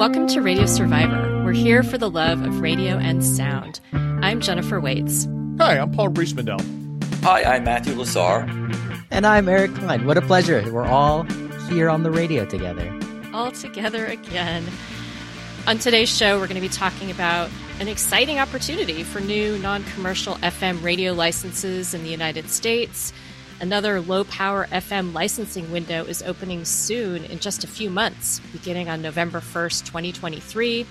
Welcome to Radio Survivor. We're here for the love of radio and sound. I'm Jennifer Waits. Hi, I'm Paul Riismandel. Hi, I'm Matthew Lasar. And I'm Eric Klein. What a pleasure. We're all here on the radio together. All together again. On today's show, we're going to be talking about an exciting opportunity for new non commercial FM radio licenses in the United States. Another low power FM licensing window is opening soon in just a few months, beginning on November 1st, 2023.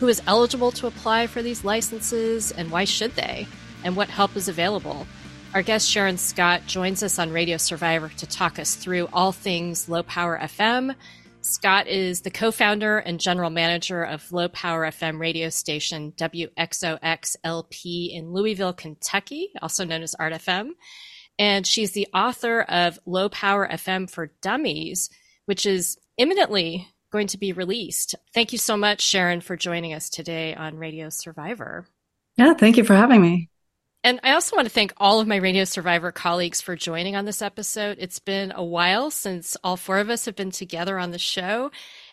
Who is eligible to apply for these licenses and why should they? And what help is available? Our guest Sharon Scott joins us on Radio Survivor to talk us through all things low power FM. Scott is the co founder and general manager of low power FM radio station WXOXLP in Louisville, Kentucky, also known as Art FM. And she's the author of Low Power FM for Dummies, which is imminently going to be released. Thank you so much, Sharon, for joining us today on Radio Survivor. Yeah, thank you for having me. And I also want to thank all of my Radio Survivor colleagues for joining on this episode. It's been a while since all four of us have been together on the show.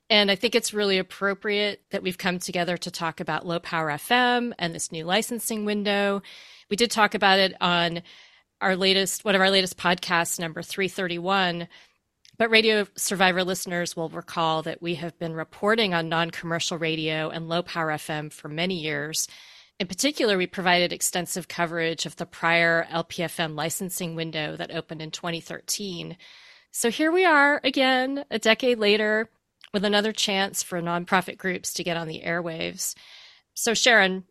And I think it's really appropriate that we've come together to talk about low power FM and this new licensing window. We did talk about it on our latest, one of our latest podcasts, number 331. But Radio Survivor listeners will recall that we have been reporting on non commercial radio and low power FM for many years. In particular, we provided extensive coverage of the prior LPFM licensing window that opened in 2013. So here we are again, a decade later, with another chance for nonprofit groups to get on the airwaves. So, Sharon,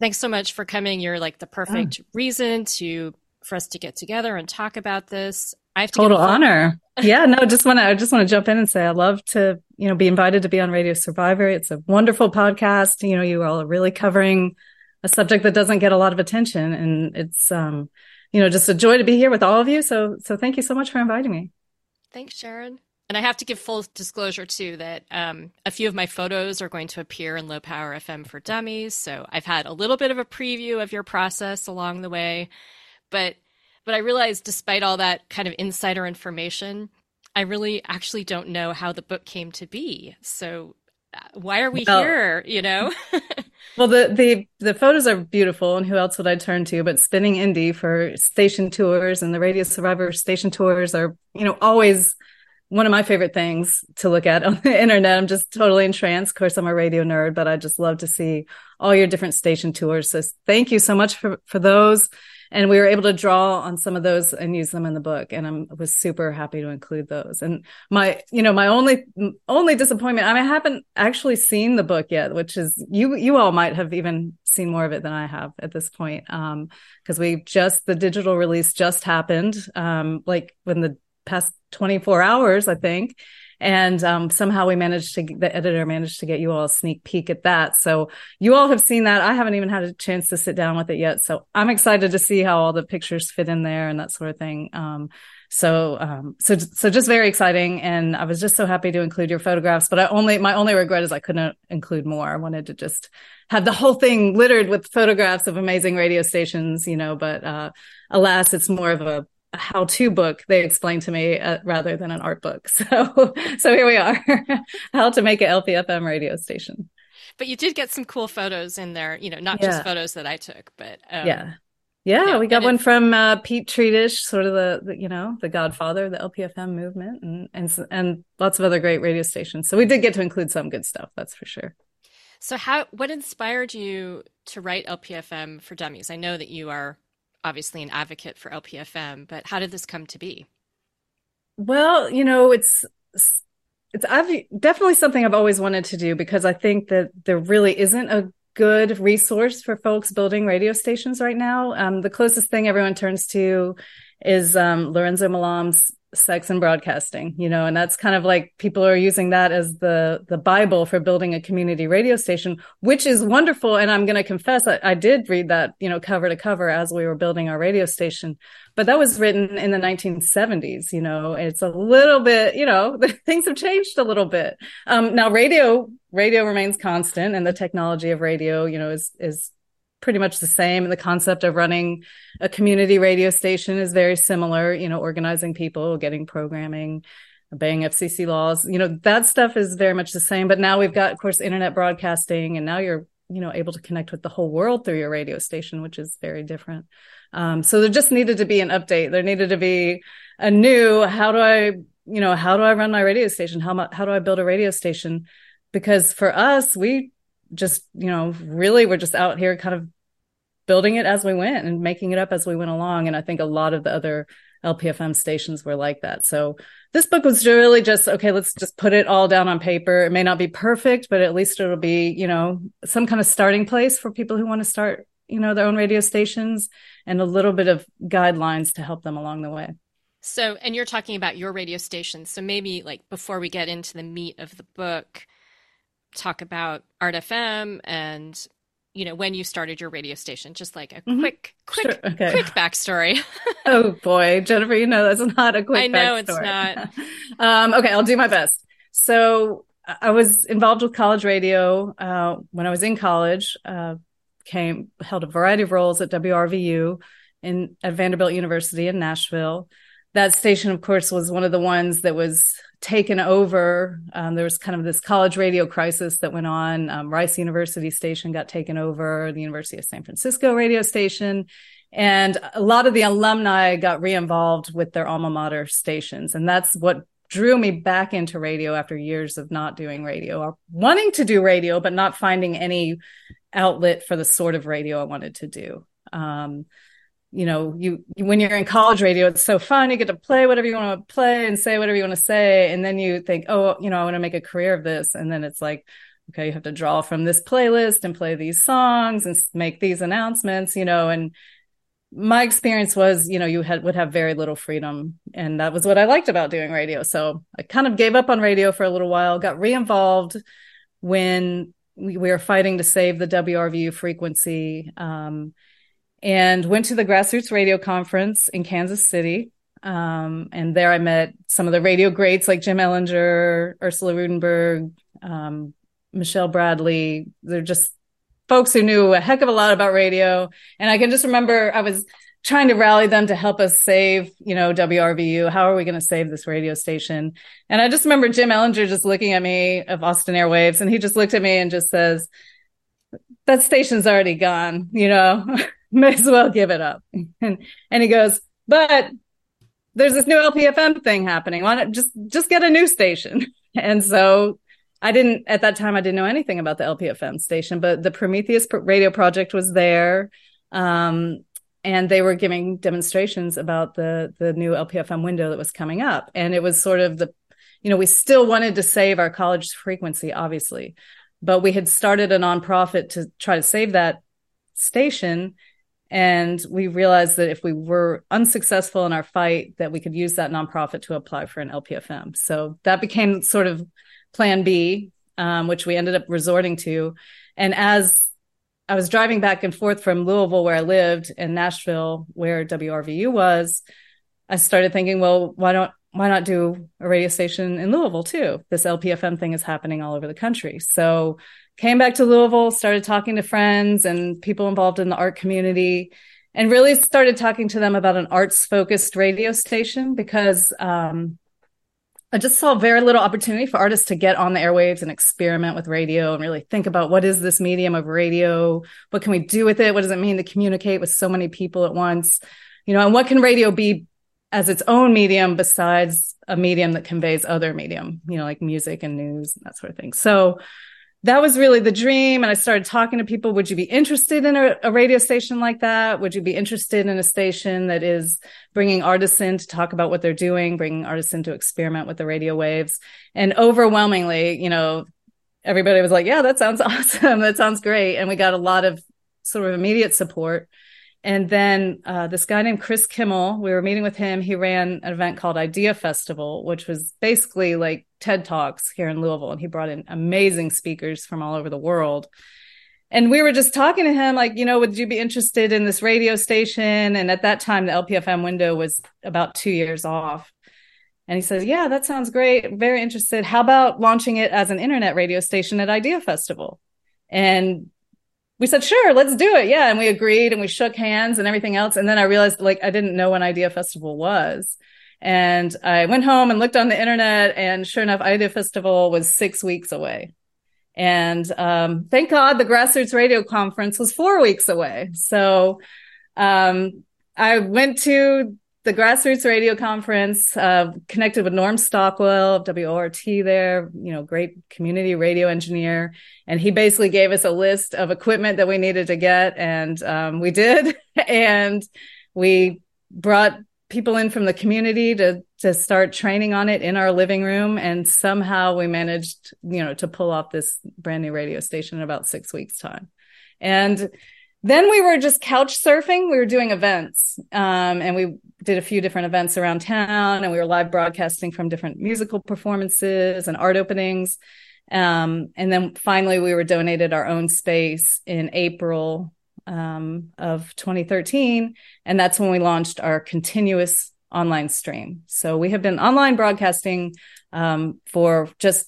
thanks so much for coming. You're like the perfect oh. reason to for us to get together and talk about this. I have to total honor. yeah, no, just want to I just want to jump in and say I love to you know be invited to be on Radio Survivor. It's a wonderful podcast. You know, you all are really covering a subject that doesn't get a lot of attention and it's um you know just a joy to be here with all of you so so thank you so much for inviting me thanks sharon and i have to give full disclosure too that um, a few of my photos are going to appear in low power fm for dummies so i've had a little bit of a preview of your process along the way but but i realized despite all that kind of insider information i really actually don't know how the book came to be. So uh, why are we well, here you know? well the the the photos are beautiful and who else would i turn to? But spinning indie for station tours and the radio survivor station tours are you know always one of my favorite things to look at on the internet. I'm just totally entranced. Of course i'm a radio nerd but i just love to see all your different station tours. So thank you so much for for those and we were able to draw on some of those and use them in the book. And i was super happy to include those. And my you know my only only disappointment I, mean, I haven't actually seen the book yet which is you you all might have even seen more of it than i have at this point. Um because we just the digital release just happened um like when the past 24 hours i think and um, somehow we managed to the editor managed to get you all a sneak peek at that. So you all have seen that. I haven't even had a chance to sit down with it yet. So i'm excited to see how all the pictures fit in there and that sort of thing. Um, so um, so so just very exciting. And i was just so happy to include your photographs but i only my only regret is i couldn't include more. I wanted to just have the whole thing littered with photographs of amazing radio stations you know but uh, alas it's more of a how-to book they explained to me uh, rather than an art book. So so here we are, how to make an LPFM radio station. But you did get some cool photos in there, you know, not yeah. just photos that I took, but um, yeah. Yeah, we got one from uh, Pete Tridish, sort of the, the, you know the godfather of the LPFM movement, and and and lots of other great radio stations. So we did get to include some good stuff, that's for sure. So how what inspired you to write LPFM for Dummies? I know that you are obviously an advocate for LPFM, but how did this come to be? Well, you know, it's it's definitely something I've always wanted to do because I think that there really isn't a good resource for folks building radio stations right now. Um, the closest thing everyone turns to is um, Lorenzo Milam's sex and broadcasting you know and that's kind of like people are using that as the the bible for building a community radio station which is wonderful. And i'm going to confess I, I, did read that you know cover to cover as we were building our radio station but that was written in the 1970s you know it's a little bit you know things have changed a little bit. Um now radio radio remains constant and the technology of radio you know is is pretty much the same. And the concept of running a community radio station is very similar, you know, organizing people, getting programming obeying FCC laws. You know, that stuff is very much the same. But now we've got, of course, internet broadcasting, and now you're, you know, able to connect with the whole world through your radio station, which is very different. Um, so there just needed to be an update. There needed to be a new, how do I, you know, how do I run my radio station? How, how do I build a radio station? Because for us, we just, you know, really we're just out here kind of building it as we went and making it up as we went along. And I think a lot of the other LPFM stations were like that. So this book was really just, okay, let's just put it all down on paper. It may not be perfect, but at least it'll be, you know, some kind of starting place for people who want to start, you know, their own radio stations and a little bit of guidelines to help them along the way. So, and you're talking about your radio station. So maybe like before we get into the meat of the book, talk about Art FM and you know when you started your radio station just like a mm-hmm. quick quick sure. okay. quick backstory oh boy jennifer you know that's not a quick i know backstory. it's not um, okay i'll do my best so i was involved with college radio uh, when i was in college uh, came held a variety of roles at wrvu in at vanderbilt university in nashville that station of course was one of the ones that was taken over. Um, there was kind of this college radio crisis that went on. Um, Rice University station got taken over, the University of San Francisco radio station. And a lot of the alumni got re-involved with their alma mater stations. And that's what drew me back into radio after years of not doing radio or wanting to do radio, but not finding any outlet for the sort of radio I wanted to do. Um, you know, you when you're in college radio, it's so fun. You get to play whatever you want to play and say whatever you want to say, and then you think, oh, you know, I want to make a career of this, and then it's like, okay, you have to draw from this playlist and play these songs and make these announcements, you know, and my experience was, you know, you had would have very little freedom, and that was what I liked about doing radio. So I kind of gave up on radio for a little while, got re-involved when we, we were fighting to save the WRVU frequency. Um, and went to the grassroots radio conference in Kansas City. Um, and there I met some of the radio greats like Jim Ellinger, Ursula Ruedenberg, um, Michelle Bradley. They're just folks who knew a heck of a lot about radio. And I can just remember I was trying to rally them to help us save, you know, WRVU. How are we going to save this radio station? And I just remember Jim Ellinger just looking at me of Austin Airwaves and he just looked at me and just says, that station's already gone, you know? may as well give it up. And and he goes, but there's this new LPFM thing happening. Why not just just get a new station? And so I didn't at that time I didn't know anything about the LPFM station, but the Prometheus radio project was there. Um, and they were giving demonstrations about the the new LPFM window that was coming up. And it was sort of the you know, we still wanted to save our college frequency, obviously, but we had started a nonprofit to try to save that station and we realized that if we were unsuccessful in our fight, that we could use that nonprofit to apply for an LPFM. So that became sort of plan B, um, which we ended up resorting to. And as I was driving back and forth from Louisville, where I lived, and Nashville, where WRVU was, I started thinking, well, why don't why not do a radio station in Louisville too? This LPFM thing is happening all over the country. So came back to Louisville, started talking to friends and people involved in the art community, and really started talking to them about an arts focused radio station because um, I just saw very little opportunity for artists to get on the airwaves and experiment with radio and really think about what is this medium of radio? What can we do with it? What does it mean to communicate with so many people at once? You know, and what can radio be as its own medium besides a medium that conveys other medium, you know, like music and news and that sort of thing. So that was really the dream. And I started talking to people. Would you be interested in a, a, radio station like that? Would you be interested in a station that is bringing artists in to talk about what they're doing, bringing artists in to experiment with the radio waves? And overwhelmingly, you know, everybody was like, yeah, that sounds awesome. that sounds great. And we got a lot of sort of immediate support. And then uh, this guy named Kris Kimmel, we were meeting with him. He ran an event called Idea Festival, which was basically like TED Talks here in Louisville. And he brought in amazing speakers from all over the world. And we were just talking to him, like, you know, would you be interested in this radio station? And at that time, the LPFM window was about two years off. And he says, Yeah, that sounds great. Very interested. How about launching it as an internet radio station at Idea Festival? And we said, sure, let's do it. Yeah. And we agreed and we shook hands and everything else. And then I realized like I didn't know when Idea Festival was. And I went home and looked on the internet, and sure enough, Idea Festival was six weeks away. And um, thank God the Grassroots Radio Conference was four weeks away. So um, I went to the Grassroots Radio Conference, uh, connected with Norm Stockwell of WORT there, you know, great community radio engineer. And he basically gave us a list of equipment that we needed to get. And um, we did. and we brought people in from the community to to start training on it in our living room. And somehow we managed you know to pull off this brand new radio station in about six weeks time. And then we were just couch surfing. We were doing events. Um, and we did a few different events around town and we were live broadcasting from different musical performances and art openings. Um, and then finally we were donated our own space in april um, of 2013. And that's when we launched our continuous online stream. So we have been online broadcasting um, for just,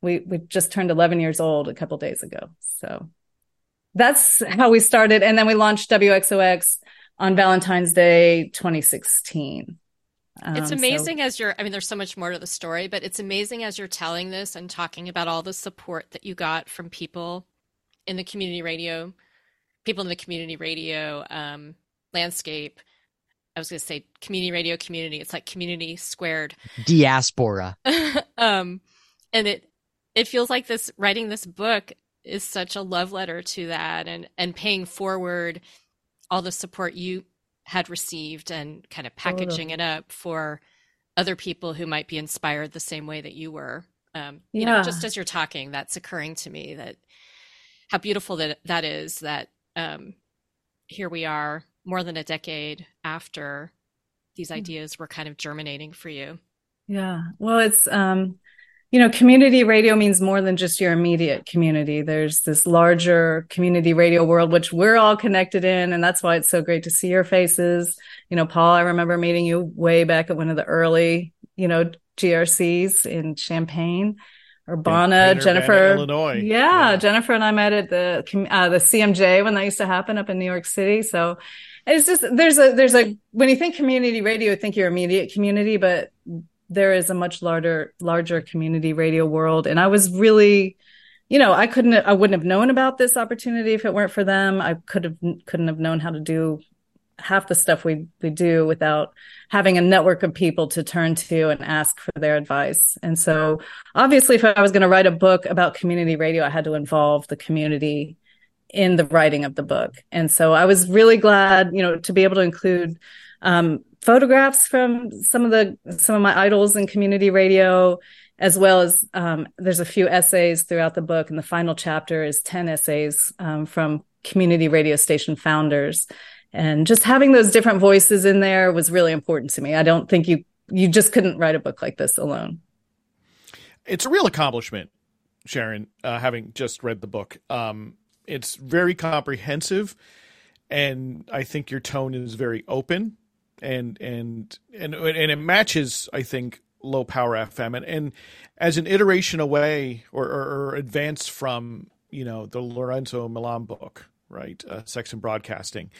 we, we just turned 11 years old a couple days ago. So that's how we started. And then we launched WXOX on Valentine's Day 2016. Um, it's amazing so, as you're, I mean, there's so much more to the story, but it's amazing as you're telling this and talking about all the support that you got from people in the community radio people in the community radio um, landscape. I was going to say community radio community. It's like community squared. Diaspora. um, and it it feels like this writing this book is such a love letter to that and and paying forward all the support you had received and kind of packaging it up for other people who might be inspired the same way that you were. Um, you yeah. know, just as you're talking, that's occurring to me that how beautiful that that is that um, here we are more than a decade after these hmm. ideas were kind of germinating for you. Yeah. Well, it's, um, you know, community radio means more than just your immediate community. There's this larger community radio world, which we're all connected in. And that's why it's so great to see your faces. You know, Paul, I remember meeting you way back at one of the early, you know, GRCs in Champaign. Urbana, Jennifer, Illinois. Yeah, yeah, Jennifer and I met at the uh, the CMJ when that used to happen up in New York City. So it's just there's a there's a when you think community radio, you think your immediate community, but there is a much larger larger community radio world. And I was really, you know, I couldn't I wouldn't have known about this opportunity if it weren't for them. I could have couldn't have known how to do half the stuff we we do without having a network of people to turn to and ask for their advice. And so obviously if I was going to write a book about community radio, I had to involve the community in the writing of the book. And so I was really glad, you know, to be able to include um, photographs from some of the some of my idols in community radio as well as um, there's a few essays throughout the book and the final chapter is 10 essays um, from community radio station founders and just having those different voices in there was really important to me. I don't think you you just couldn't write a book like this alone. It's a real accomplishment, Sharon, uh, having just read the book. Um, it's very comprehensive, and I think your tone is very open, and and and and it matches, I think, low power FM, and and as an iteration away or, or, or advance from you know the Lorenzo Milam book, right, uh, Sex and Broadcasting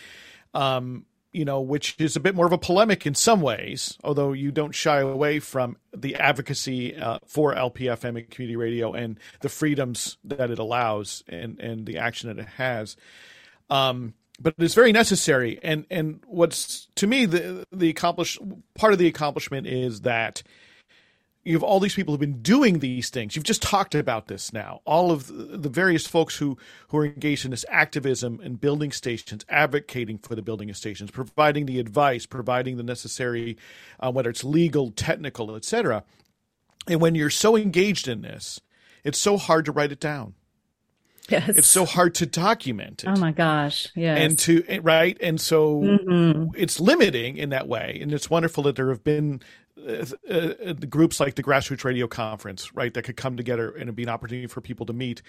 um, you know, which is a bit more of a polemic in some ways, although you don't shy away from the advocacy uh, for LPFM and community radio and the freedoms that it allows and, and the action that it has. Um, but it's very necessary. And, and what's to me the the accomplish part of the accomplishment is that you have all these people who've been doing these things. You've just talked about this now. All of the various folks who, who are engaged in this activism and building stations, advocating for the building of stations, providing the advice, providing the necessary, uh, whether it's legal, technical, etc. And when you're so engaged in this, it's so hard to write it down. Yes. It's so hard to document it. Oh my gosh. Yes. And to, right. And so mm-hmm. it's limiting in that way. And it's wonderful that there have been uh, uh, groups like the grassroots radio conference right that could come together and it'd be an opportunity for people to meet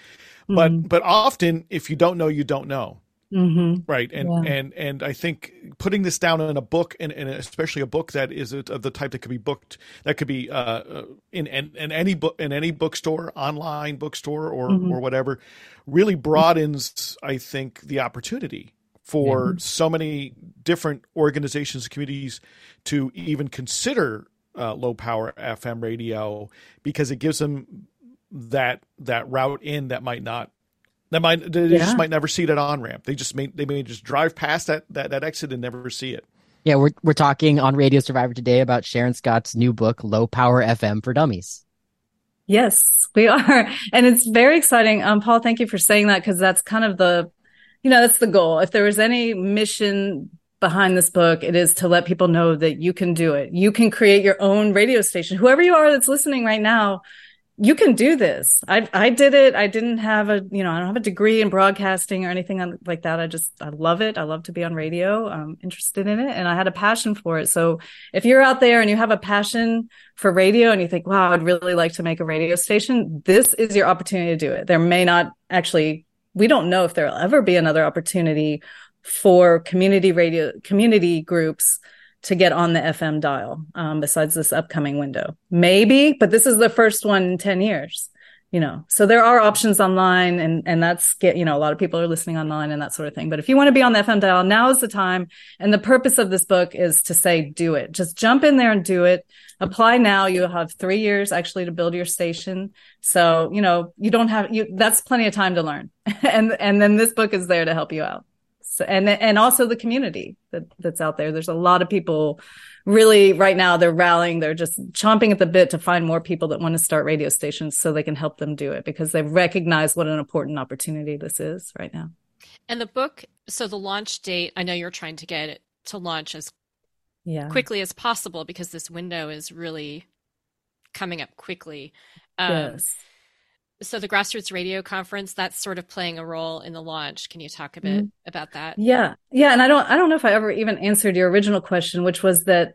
mm-hmm. but but often if you don't know you don't know mm-hmm. right and yeah. and and i think putting this down in a book and, and especially a book that is of the type that could be booked that could be uh, uh, in, in, in any book in any bookstore online bookstore or mm-hmm. or whatever really broadens i think the opportunity for Yeah. so many different organizations and communities to even consider uh, low power FM radio because it gives them that that route in that might not that might they Yeah. just might never see that on ramp. They just may they may just drive past that that that exit and never see it. Yeah, we're we're talking on Radio Survivor today about Sharon Scott's new book, Low Power FM for Dummies. Yes, we are. And it's very exciting. Um, Paul, thank you for saying that because that's kind of the, you know, that's the goal. If there was any mission behind this book, it is to let people know that you can do it. You can create your own radio station. Whoever you are that's listening right now, you can do this. I I did it. I didn't have a, you know, I don't have a degree in broadcasting or anything like that. I just I love it. I love to be on radio. I'm interested in it and I had a passion for it. So if you're out there and you have a passion for radio and you think, wow, I'd really like to make a radio station, this is your opportunity to do it. There may not actually, we don't know if there'll ever be another opportunity for community radio, community groups to get on the FM dial um, besides this upcoming window. Maybe, but this is the first one in 10 years. You know, so there are options online and, and that's get, you know, a lot of people are listening online and that sort of thing. But if you want to be on the FM dial, now is the time. And the purpose of this book is to say, do it. Just jump in there and do it. Apply now. You'll have three years actually to build your station. So, you know, you don't have you, that's plenty of time to learn. and, and then this book is there to help you out. So, and, and also the community that, that's out there. There's a lot of people really right now they're rallying. They're just chomping at the bit to find more people that want to start radio stations so they can help them do it because they recognize what an important opportunity this is right now. And the book, so the launch date, I know you're trying to get it to launch as Yeah. quickly as possible because this window is really coming up quickly. Um, yes. So the grassroots radio conference, that's sort of playing a role in the launch. Can you talk a bit about that? Yeah. Yeah. And I don't, I don't know if I ever even answered your original question, which was that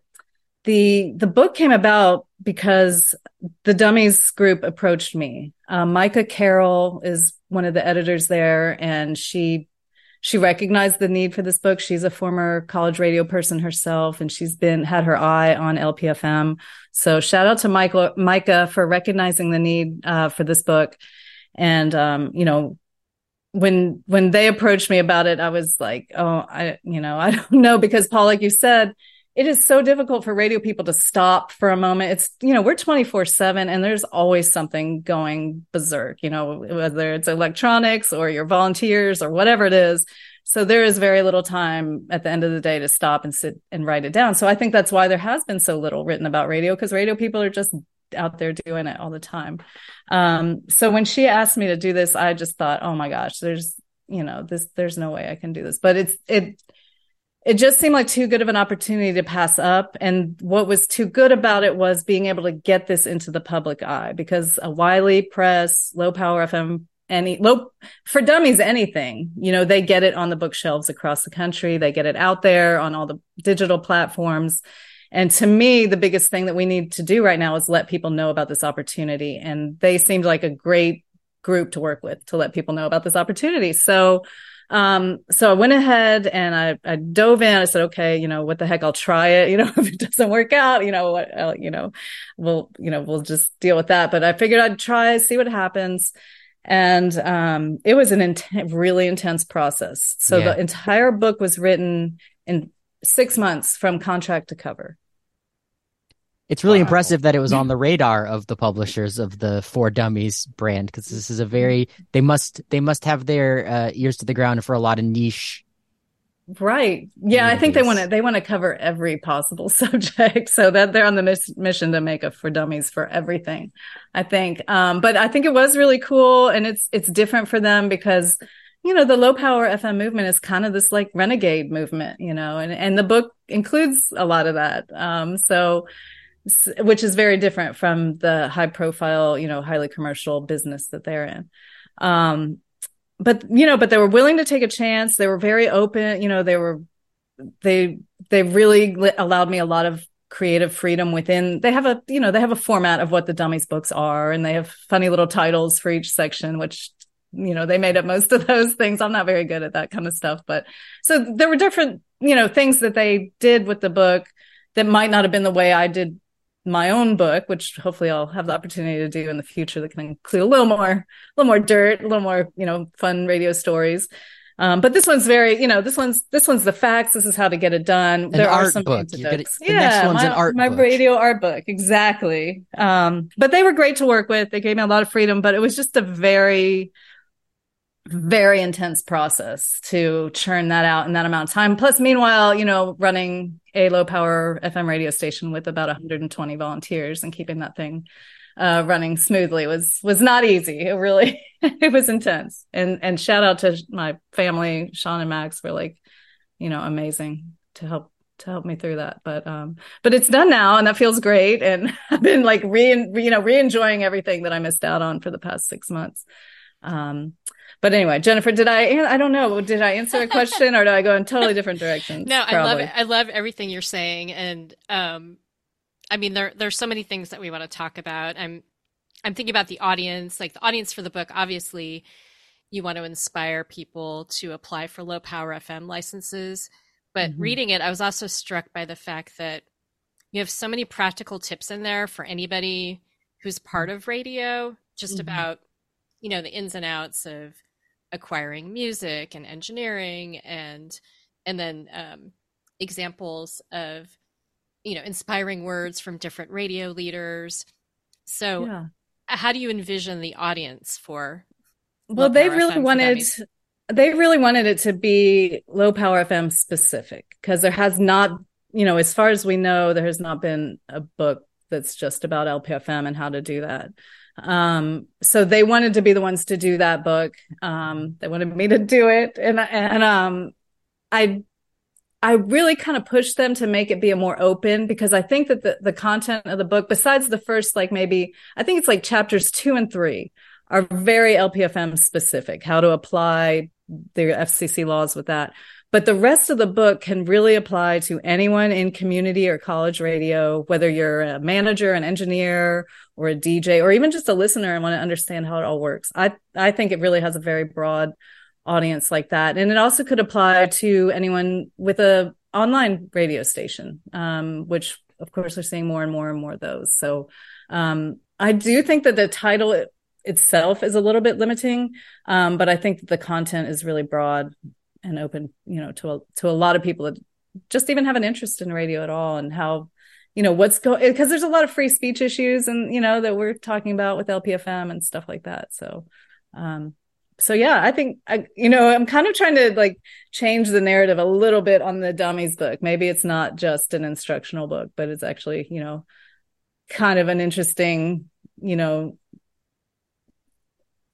the, the book came about because the dummies group approached me. Um, Micah Carroll is one of the editors there and she, she recognized the need for this book. She's a former college radio person herself and she's been, had her eye on LPFM. So shout out to Michael, Micah for recognizing the need, uh, for this book. And, um, you know, when when they approached me about it, I was like, oh, I you know, I don't know because Paul, like you said, it is so difficult for radio people to stop for a moment. It's you know, we're 24/7 and there's always something going berserk, you know, whether it's electronics or your volunteers or whatever it is. So there is very little time at the end of the day to stop and sit and write it down. So I think that's why there has been so little written about radio because radio people are just out there doing it all the time. Um, so when she asked me to do this, I just thought, oh my gosh, there's, you know, this, there's no way I can do this, but it's, it, it just seemed like too good of an opportunity to pass up. And what was too good about it was being able to get this into the public eye because a Wiley press, low power FM, any low for dummies, anything, you know, they get it on the bookshelves across the country. They get it out there on all the digital platforms. And to me, the biggest thing that we need to do right now is let people know about this opportunity. And they seemed like a great group to work with to let people know about this opportunity. So, um, so I went ahead and I, I dove in. I said, okay, you know, what the heck? I'll try it. You know, if it doesn't work out, you know, what, uh, you know, we'll, you know, we'll just deal with that. But I figured I'd try, see what happens. And, um, it was an intense, really intense process. So Yeah. the entire book was written in six months from contract to cover. It's really Wow. impressive that it was on the radar of the publishers of the For Dummies brand because this is a very they must they must have their uh, ears to the ground for a lot of niche. Right. Yeah, I think they want to they want to cover every possible subject so that they're on the mis- mission to make a for dummies for everything. I think. Um but I think it was really cool and it's it's different for them because you know the low power FM movement is kind of this like renegade movement, you know, and and the book includes a lot of that. Um so which is very different from the high profile, you know, highly commercial business that they're in. Um but you know but they were willing to take a chance they were very open you know they were they they really allowed me a lot of creative freedom within they have a you know they have a format of what the dummies books are and they have funny little titles for each section which you know they made up most of those things i'm not very good at that kind of stuff but so there were different you know things that they did with the book that might not have been the way i did my own book which hopefully i'll have the opportunity to do in the future that can include a little more a little more dirt, a little more, you know, fun radio stories. Um, but this one's very, you know, this one's this one's the facts. This is how to get it done. An there are some book. gonna- fix. the next one's my, an art my radio art book, exactly. Um, but they were great to work with. They gave me a lot of freedom, but it was just a very very intense process to churn that out in that amount of time. Plus, meanwhile, you know, running a low power FM radio station with about 120 volunteers and keeping that thing uh, running smoothly was was not easy. It really it was intense. And and shout out to my family, Sean and Max, were like, you know, amazing to help to help me through that. But um, but it's done now, and that feels great. And I've been like re you know re enjoying everything that I missed out on for the past six months. Um, but anyway, Jennifer, did I? I don't know. Did I answer a question, or did I go in totally different directions? No, I love it. I love everything you're saying, and um, I mean there there's so many things that we want to talk about. I'm I'm thinking about the audience, like the audience for the book. Obviously, you want to inspire people to apply for low power FM licenses, but Mhm. reading it, I was also struck by the fact that you have so many practical tips in there for anybody who's part of radio, just Mhm. about you know the ins and outs of acquiring music and engineering and and then um, examples of you know inspiring words from different radio leaders so Yeah. how do you envision the audience for Well, they really FM wanted they really wanted it to be low power FM specific because there has not, you know, as far as we know, there has not been a book that's just about LPFM and how to do that. Um, so they wanted to be the ones to do that book. Um, they wanted me to do it, and and um, I I really kind of pushed them to make it be a more open because I think that the, the content of the book, besides the first, like maybe, I think it's like chapters two and three are very LPFM specific, how to apply the FCC laws with that. But the rest of the book can really apply to anyone in community or college radio, whether you're a manager, an engineer, or a DJ, or even just a listener and want to understand how it all works. I, I think it really has a very broad audience like that. And it also could apply to anyone with a online radio station, um, which of course we're seeing more and more and more of those. So um, I do think that the title itself is a little bit limiting, um, but I think the content is really broad and open, you know, to a, to a lot of people that just even have an interest in radio at all and how you know what's going because there's a lot of free speech issues and you know that we're talking about with LPFM and stuff like that. So um so yeah, I think I you know, I'm kind of trying to like change the narrative a little bit on the dummies book. Maybe it's not just an instructional book, but it's actually, you know, kind of an interesting, you know,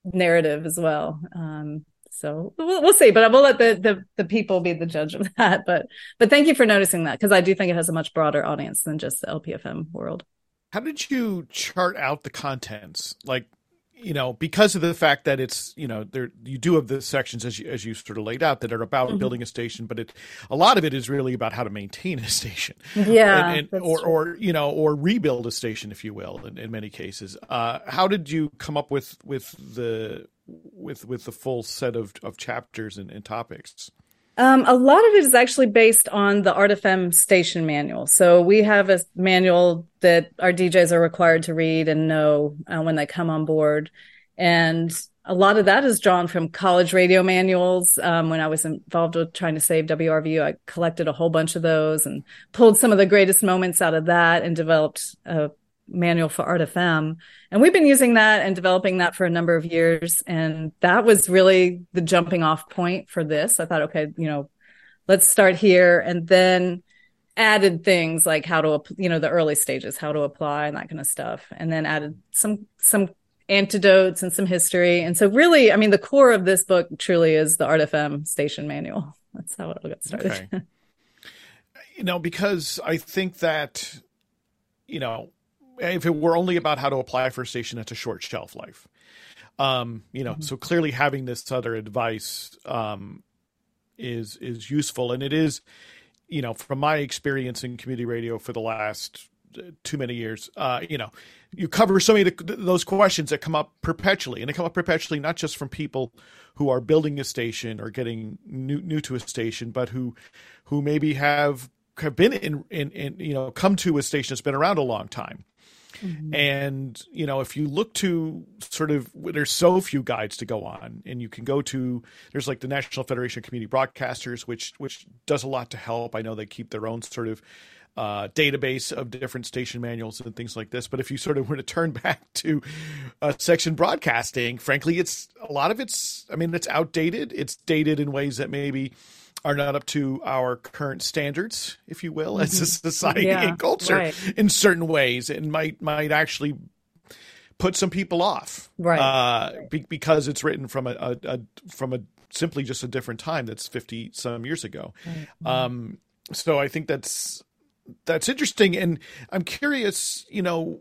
narrative as well. Um so we'll, we'll see, but I will let the, the the people be the judge of that. But but thank you for noticing that because I do think it has a much broader audience than just the LPFM world. How did you chart out the contents? Like, you know, because of the fact that it's, you know, there you do have the sections as you as you sort of laid out that are about Mhm. building a station, but it a lot of it is really about how to maintain a station. Yeah, and, and, or true. or you know or rebuild a station if you will in, in many cases uh how did you come up with with the with with the full set of of chapters and, and topics Um, a lot of it is actually based on the Art FM station manual. So we have a manual that our DJs are required to read and know uh, when they come on board. And a lot of that is drawn from college radio manuals. Um, when I was involved with trying to save WRVU, I collected a whole bunch of those and pulled some of the greatest moments out of that and developed a manual for Art FM. And we've been using that and developing that for a number of years. And that was really the jumping off point for this. I thought, okay, you know, let's start here. And then added things like how to, you know, the early stages, how to apply and that kind of stuff. And then added some, some antidotes and some history. And so really, I mean, the core of this book truly is the Art FM station manual. That's how it all got started. Okay. you know because i think that you know if it were only about how to apply for a station that's a short shelf life. Um you know Mhm. so clearly having this other advice um is is useful. And it is you know from my experience in community radio for the last uh, too many years uh you know you cover so many of the, those questions that come up perpetually. And they come up perpetually not just from people who are building a station or getting new new to a station but who who maybe have have been in in, in you know come to a station that's been around a long time Mm-hmm. And, you know, if you look to sort of, there's so few guides to go on, and you can go to, there's like the National Federation of Community Broadcasters, which, which does a lot to help. I know they keep their own sort of uh, database of different station manuals and things like this. But if you sort of were to turn back to uh, sex and broadcasting, frankly, it's a lot of it's, I mean, it's outdated. It's dated in ways that maybe, are not up to our current standards, if you will, as a mm-hmm. society yeah, and culture right. in certain ways, and might might actually put some people off, right? Uh, be, because it's written from a, a, a, from a simply just a different time that's fifty some years ago. Right. Um, so I think that's that's interesting, and I'm curious. You know,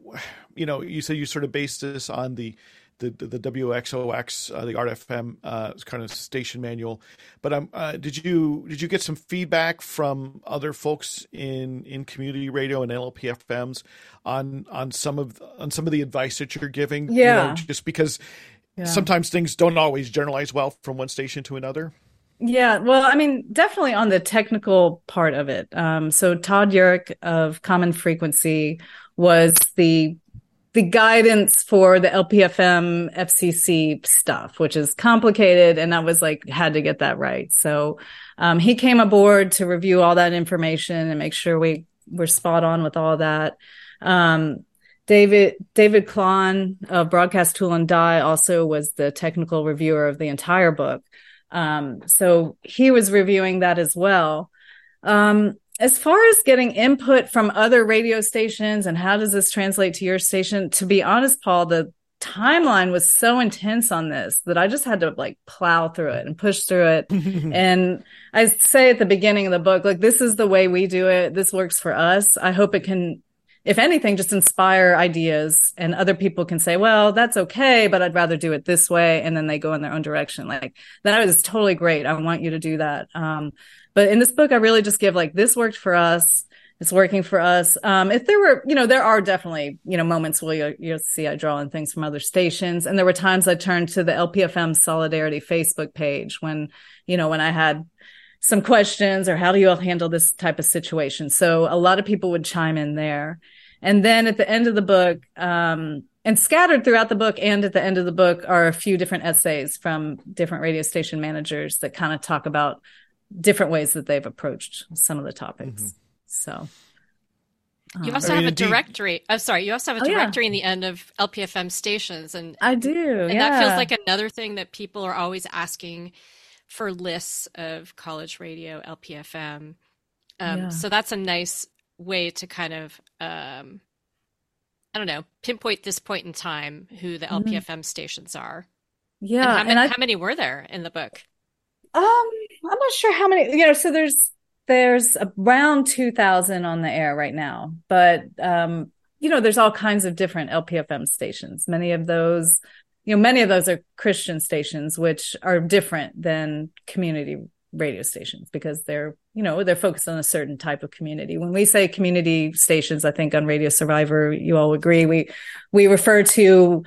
you know, you said you sort of based this on the the the, the WXOX, uh, the Art FM uh, kind of station manual. But um, uh, did you did you get some feedback from other folks in in community radio and LPFMs on on some of on some of the advice that you're giving? Yeah, you know, just because yeah. sometimes things don't always generalize well from one station to another. Yeah, well, I mean, definitely on the technical part of it. Um, so Todd Urick of Common Frequency was the the guidance for the LPFM FCC stuff, which is complicated. And I was like, had to get that right. So, um, he came aboard to review all that information and make sure we were spot on with all that. Um, David, David Klann of Broadcast Tool and Die also was the technical reviewer of the entire book. Um, so he was reviewing that as well. Um, as far as getting input from other radio stations and how does this translate to your station, to be honest, Paul, the timeline was so intense on this that I just had to like plow through it and push through it. and I say at the beginning of the book, like, this is the way we do it. This works for us. I hope it can, if anything, just inspire ideas and other people can say, well, that's okay, but I'd rather do it this way. And then they go in their own direction. Like that is totally great. I want you to do that. Um, but in this book, I really just give like, this worked for us. It's working for us. Um, if there were, you know, there are definitely, you know, moments where you, you'll see I draw on things from other stations. And there were times I turned to the LPFM Solidarity Facebook page when, you know, when I had some questions or how do you all handle this type of situation? So a lot of people would chime in there. And then at the end of the book, um, and scattered throughout the book and at the end of the book are a few different essays from different radio station managers that kind of talk about different ways that they've approached some of the topics. Mm-hmm. So you um, also have a directory. I'm oh, sorry. You also have a directory oh, yeah. in the end of LPFM stations, and I do. And yeah. that feels like another thing that people are always asking for lists of college radio LPFM. Um, yeah. So that's a nice way to kind of, um, I don't know, pinpoint this point in time who the LPFM mm-hmm. stations are. Yeah, and, how, and many, I, how many were there in the book? Um, I'm not sure how many. You know, so there's there's around 2000 on the air right now, but um, you know, there's all kinds of different LPFM stations. Many of those, you know, many of those are Christian stations, which are different than community radio stations because they're, you know, they're focused on a certain type of community. When we say community stations, I think on Radio Survivor, you all agree, we we refer to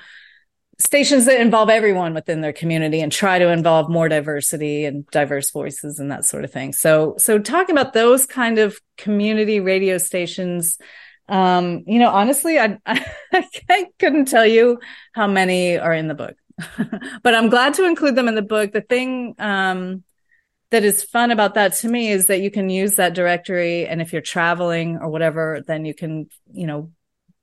stations that involve everyone within their community and try to involve more diversity and diverse voices and that sort of thing. So, so talking about those kind of community radio stations, um, you know, honestly, I, I, I couldn't tell you how many are in the book, but I'm glad to include them in the book. The thing, um, that is fun about that to me is that you can use that directory and if you're traveling or whatever then you can you know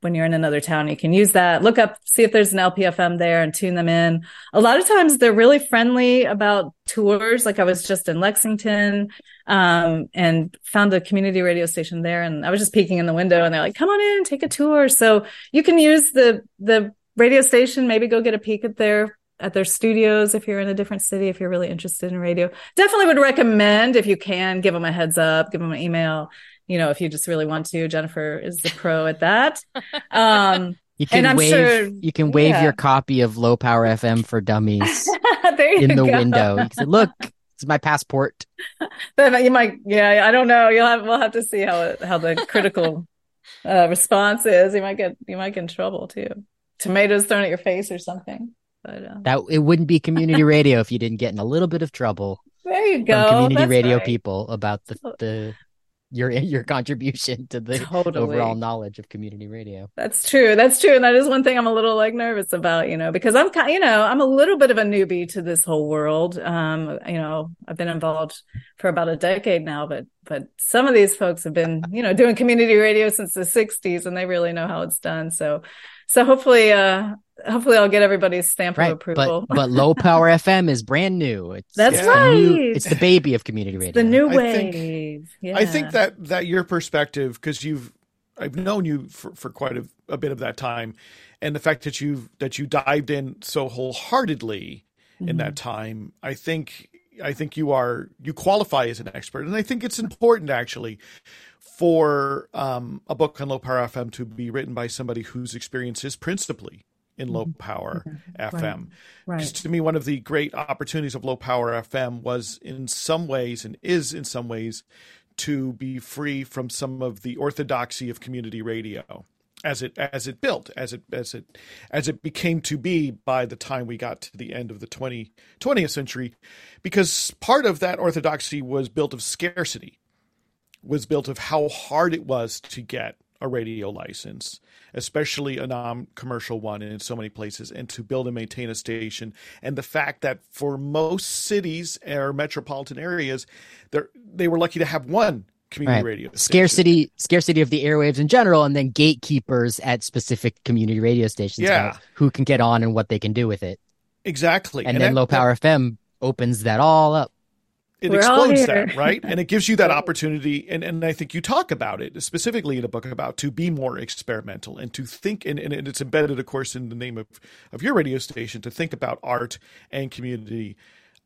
when you're in another town, you can use that. Look up, see if there's an LPFM there and tune them in. A lot of times they're really friendly about tours. Like I was just in Lexington, um, and found a community radio station there. And I was just peeking in the window and they're like, come on in, take a tour. So you can use the, the radio station, maybe go get a peek at their at their studios if you're in a different city if you're really interested in radio definitely would recommend if you can give them a heads up give them an email you know, if you just really want to. Jennifer is the pro at that. Um, you can wave. Sure, you can wave yeah. your copy of Low Power FM for Dummies in the go. window. You can say, "Look, it's my passport." Then you might, yeah, I don't know. You'll have we'll have to see how it, how the critical uh, response is. You might get you might get in trouble too. Tomatoes thrown at your face or something. But uh... that it wouldn't be community radio if you didn't get in a little bit of trouble. There you go. community That's radio right. people about the the your your contribution to the Totally. overall knowledge of community radio. That's true. That's true. And that is one thing I'm a little like nervous about, you know, because I'm kind you know, I'm a little bit of a newbie to this whole world. Um, you know, I've been involved for about a decade now, but but some of these folks have been, you know, doing community radio since the 60s and they really know how it's done. So so hopefully uh hopefully I'll get everybody's stamp Right, of approval. but but low power FM is brand new. It's That's it's the new- right. it's the baby of community radio. the new I think- wave. yeah. I think that that your perspective, because you've I've known you for, for quite a, a bit of that time, and the fact that you that you dived in so wholeheartedly in that time, I think I think you are you qualify as an expert, and I think it's important actually for um, a book on low power FM to be written by somebody whose experience is principally in low power mm-hmm. FM. Right. Because to me, one of the great opportunities of low power FM was in some ways and is in some ways to be free from some of the orthodoxy of community radio as it as it built as it as it as it became to be by the time we got to the end of the 20, 20th century because part of that orthodoxy was built of scarcity was built of how hard it was to get a radio license, especially a non commercial one in so many places, and to build and maintain a station. And the fact that for most cities or metropolitan areas, they're, were lucky to have one community Right. radio station. scarcity scarcity of the airwaves in general and then gatekeepers at specific community radio stations Yeah. who can get on and what they can do with it Exactly. and, then that- low power fm opens that all up it We're explodes that right? And it gives you that opportunity. And, and i think you talk about it specifically in a book about to be more experimental and to think and, and it's embedded of course in the name of, of your radio station to think about art and community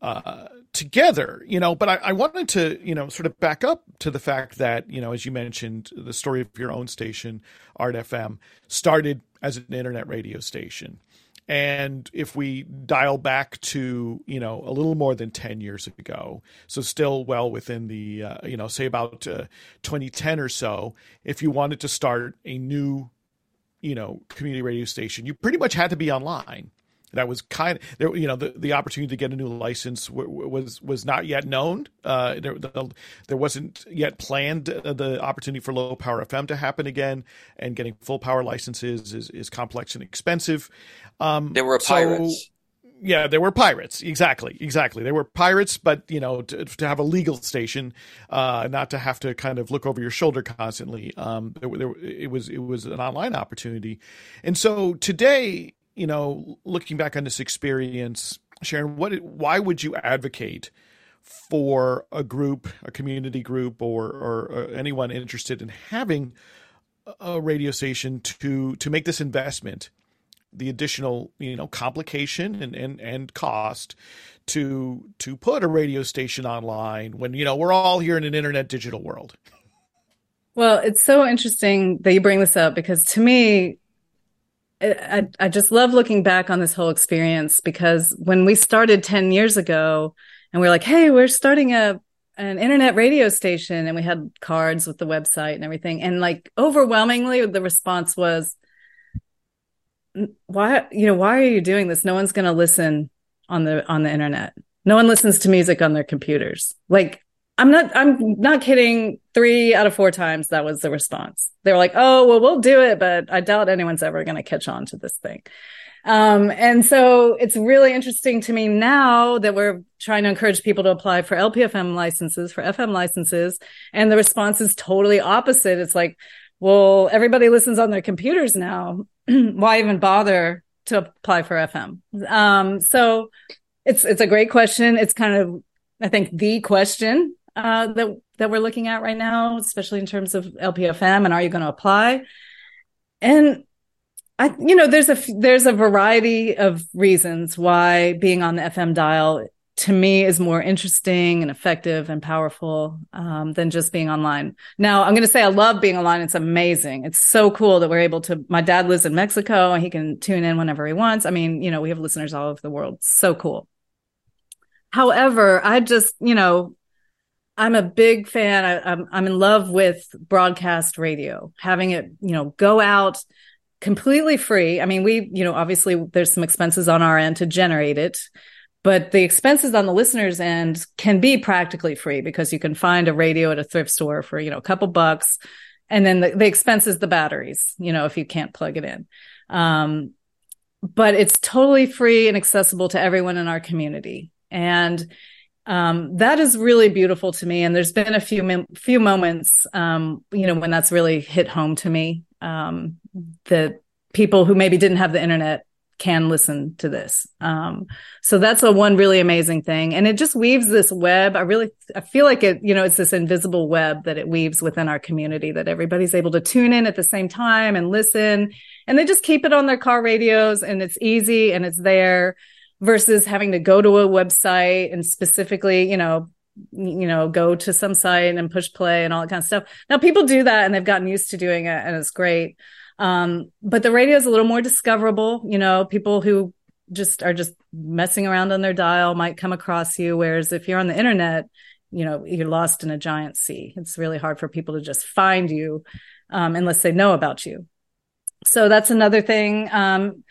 uh, together you know? But I, I wanted to you know sort of back up to the fact that you know as you mentioned the story of your own station art fm started as an internet radio station and if we dial back to, you know, a little more than 10 years ago, so still well within the, uh, you know, say about uh, 2010 or so, if you wanted to start a new, you know, community radio station, you pretty much had to be online. That was kind of there. You know, the, the opportunity to get a new license w- w- was was not yet known. Uh, there, the, there wasn't yet planned uh, the opportunity for low power FM to happen again, and getting full power licenses is, is complex and expensive. Um, There were so- pirates. yeah, there were pirates. Exactly, exactly. There were pirates, but you know, to, to have a legal station, uh, not to have to kind of look over your shoulder constantly. Um, there, there, it was it was an online opportunity, and so today, you know, looking back on this experience, Sharon, what why would you advocate for a group, a community group, or or uh, anyone interested in having a radio station to to make this investment? the additional you know complication and, and and cost to to put a radio station online when you know we're all here in an internet digital world Well, it's so interesting that you bring this up because to me, I, I, just love looking back on this whole experience because when we started 10 years ago and we are like, hey, we're starting a an internet radio station and we had cards with the website and everything. And like overwhelmingly the response was, why, you know, why are you doing this? No one's going to listen on the on the internet. No one listens to music on their computers. Like I'm not I'm not kidding. 3 out of 4 times that was the response. They were like, "Oh, well we'll do it, but I doubt anyone's ever going to catch on to this thing." Um, and so it's really interesting to me now that we're trying to encourage people to apply for LPFM licenses, for FM licenses, and the response is totally opposite. It's like, well, everybody listens on their computers now. Why even bother to apply for FM? Um, so it's it's a great question. It's kind of I think the question uh, that that we're looking at right now, especially in terms of LPFM and are you going to apply? And I, you know, there's a there's a variety of reasons why being on the FM dial to me is more interesting and effective and powerful um, than just being online. Now, I'm going to say I love being online. It's amazing. It's so cool that we're able to. My dad lives in Mexico and he can tune in whenever he wants. I mean, you know, we have listeners all over the world. So cool. However, I just, you know, I'm a big fan. I, I'm I'm in love with broadcast radio, having it, you know, go out completely free. I mean, we, you know, obviously there's some expenses on our end to generate it, but the expenses on the listeners end can be practically free because you can find a radio at a thrift store for you know a couple bucks and then the, the expense is the batteries you know if you can't plug it in um, but it's totally free and accessible to everyone in our community and um, that is really beautiful to me and there's been a few few moments um, you know when that's really hit home to me um, that people who maybe didn't have the internet can listen to this. Um, so that's a one really amazing thing. And it just weaves this web. I really, I feel like it, you know, it's this invisible web that it weaves within our community that everybody's able to tune in at the same time and listen. And they just keep it on their car radios and it's easy and it's there versus having to go to a website and specifically, you know, you know, go to some site and push play and all that kind of stuff. Now people do that and they've gotten used to doing it and it's great. Um, but the radio is a little more discoverable. You know, people who just are just messing around on their dial might come across you. Whereas if you're on the internet, you know, you're lost in a giant sea. It's really hard for people to just find you um, unless they know about you. So that's another thing. Um,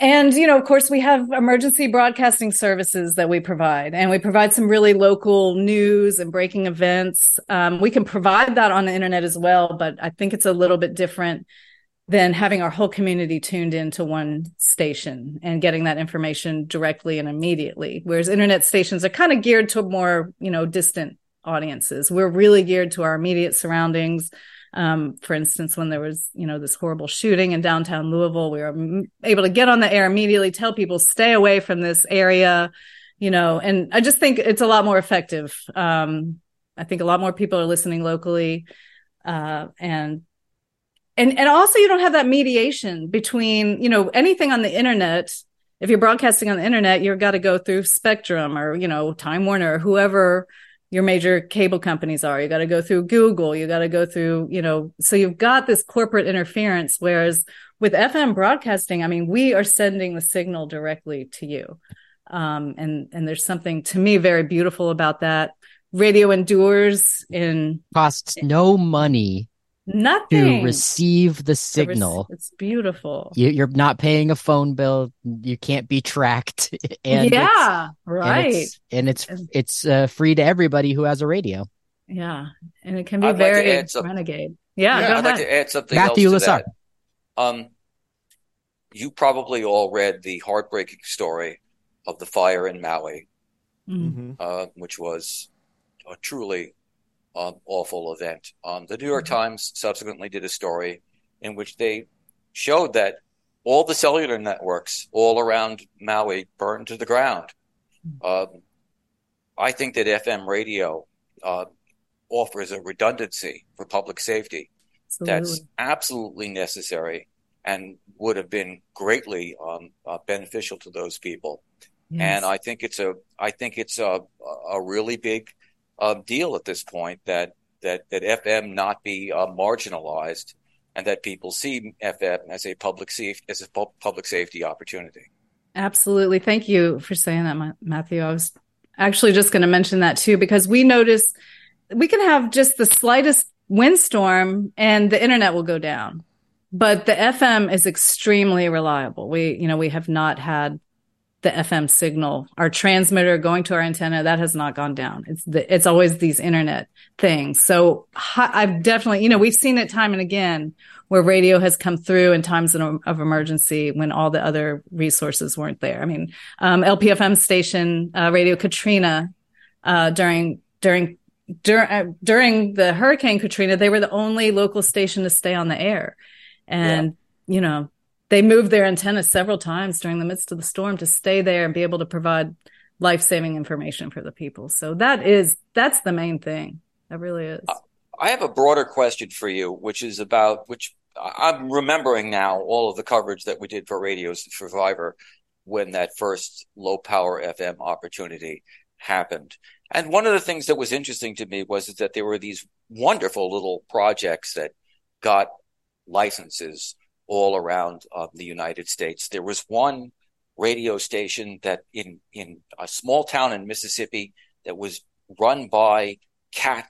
and, you know, of course, we have emergency broadcasting services that we provide, and we provide some really local news and breaking events. Um, we can provide that on the internet as well, but I think it's a little bit different than having our whole community tuned into one station and getting that information directly and immediately. Whereas internet stations are kind of geared to more, you know, distant audiences. We're really geared to our immediate surroundings. Um, for instance, when there was, you know, this horrible shooting in downtown Louisville, we were able to get on the air immediately, tell people stay away from this area, you know, and I just think it's a lot more effective. Um, I think a lot more people are listening locally. Uh, and and and also you don't have that mediation between you know anything on the internet if you're broadcasting on the internet you've got to go through spectrum or you know time warner or whoever your major cable companies are. You got to go through google. You got to go through you know so you've got this corporate interference whereas with fm broadcasting i mean we are sending the signal directly to you. Um, and and there's something to me very beautiful about that. Radio endures in costs no money Nothing to receive the signal. It's beautiful. You, are not paying a phone bill. You can't be tracked. And yeah, right. And it's and it's, it's uh, free to everybody who has a radio. Yeah, and it can be I'd very like renegade. Yeah, yeah I'd like to add something Matthew else to that. Um, you probably all read the heartbreaking story of the fire in Maui, mm-hmm. uh, which was a truly um, awful event. Um, the New York mm-hmm. Times subsequently did a story in which they showed that all the cellular networks all around Maui burned to the ground. Mm-hmm. Um, I think that FM radio uh, offers a redundancy for public safety absolutely. that's absolutely necessary and would have been greatly um, uh, beneficial to those people. Yes. And I think it's a I think it's a a really big uh, deal at this point that that that FM not be uh, marginalized and that people see FM as a public safety as a pu- public safety opportunity. Absolutely, thank you for saying that, Matthew. I was actually just going to mention that too because we notice we can have just the slightest windstorm and the internet will go down but the fm is extremely reliable we you know we have not had the FM signal, our transmitter going to our antenna, that has not gone down. It's the, it's always these internet things. So I've definitely, you know, we've seen it time and again where radio has come through in times of, emergency when all the other resources weren't there. I mean, um, LPFM station, uh, Radio Katrina, uh, during, during, dur- uh, during the Hurricane Katrina, they were the only local station to stay on the air. And, yeah. you know, they moved their antenna several times during the midst of the storm to stay there and be able to provide life-saving information for the people. So that is that's the main thing. That really is. I have a broader question for you, which is about which I'm remembering now all of the coverage that we did for Radio Survivor when that first low power FM opportunity happened. And one of the things that was interesting to me was that there were these wonderful little projects that got licenses all around uh, the United States. There was one radio station that in in a small town in Mississippi that was run by cat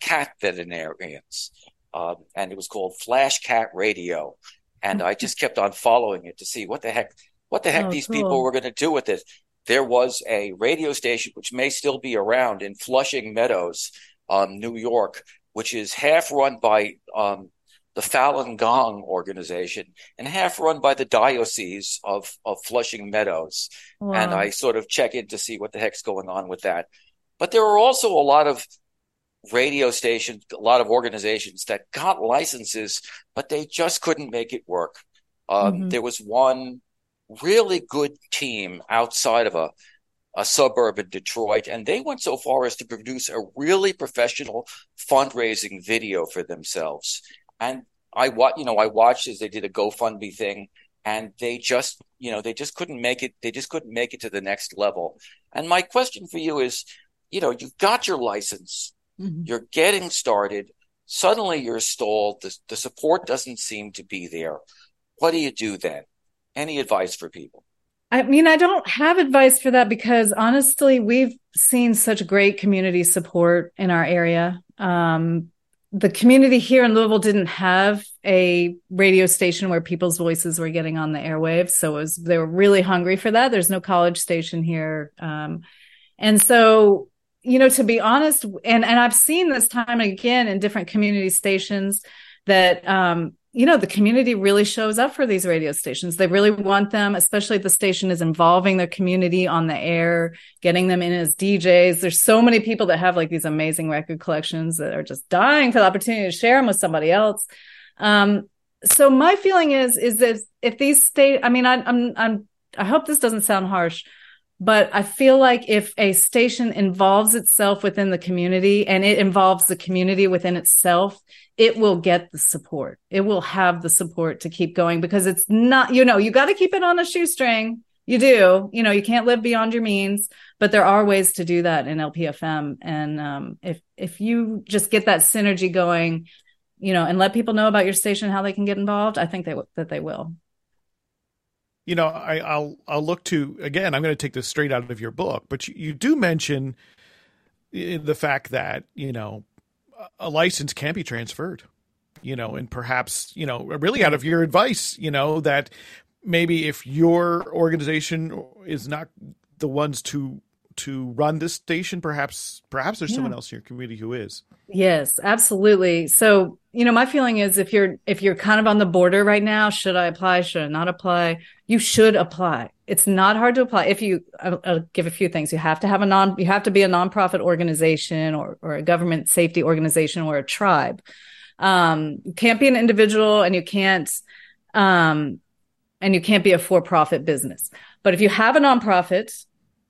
cat veterinarians, um, and it was called Flash Cat Radio. And I just kept on following it to see what the heck what the heck oh, these cool. people were going to do with it. there was a radio station which may still be around in Flushing Meadows, um, New York, which is half run by um, the Falun Gong organization and half run by the diocese of, of Flushing Meadows. Wow. And I sort of check in to see what the heck's going on with that. But there are also a lot of radio stations, a lot of organizations that got licenses, but they just couldn't make it work. Um, mm-hmm. There was one really good team outside of a, a suburb in Detroit, and they went so far as to produce a really professional fundraising video for themselves. And I watch, you know, I watched as they did a GoFundMe thing, and they just, you know, they just couldn't make it. They just couldn't make it to the next level. And my question for you is, you know, you've got your license, mm-hmm. you're getting started. Suddenly you're stalled. The, the support doesn't seem to be there. What do you do then? Any advice for people? I mean, I don't have advice for that because honestly, we've seen such great community support in our area. Um, the community here in Louisville didn't have a radio station where people's voices were getting on the airwaves. So was, they were really hungry for that. There's no college station here. Um, and so, you know, to be honest, and, and I've seen this time and again in different community stations that, um, you know, the community really shows up for these radio stations. They really want them, especially if the station is involving their community on the air, getting them in as DJs. There's so many people that have like these amazing record collections that are just dying for the opportunity to share them with somebody else. Um, so my feeling is, is that if these state, I mean, I, I'm, I'm, I hope this doesn't sound harsh, but I feel like if a station involves itself within the community and it involves the community within itself, it will get the support. It will have the support to keep going because it's not, you know, you got to keep it on a shoestring. You do, you know, you can't live beyond your means, but there are ways to do that in LPFM. And um, if if you just get that synergy going, you know, and let people know about your station, how they can get involved, I think they that they will you know, I, will I'll look to again. I'm going to take this straight out of your book, but you, you do mention eh, eh, the fact that you know a license can be transferred, you know, and perhaps you know really out of your advice, you know that maybe if your organization is not the ones to to run this station perhaps perhaps there's yeah. someone else in your community who is. Yes absolutely. So you know my feeling is if you're if you're kind of on the border right now should i apply should i not apply? You should apply. It's not hard to apply. If you I'll, I'll give a few things. You have to have a non you have to be a nonprofit organization or or a government safety organization or a tribe. Um you can't be an individual and you can't um and you can't be a for-profit business. But if you have a nonprofit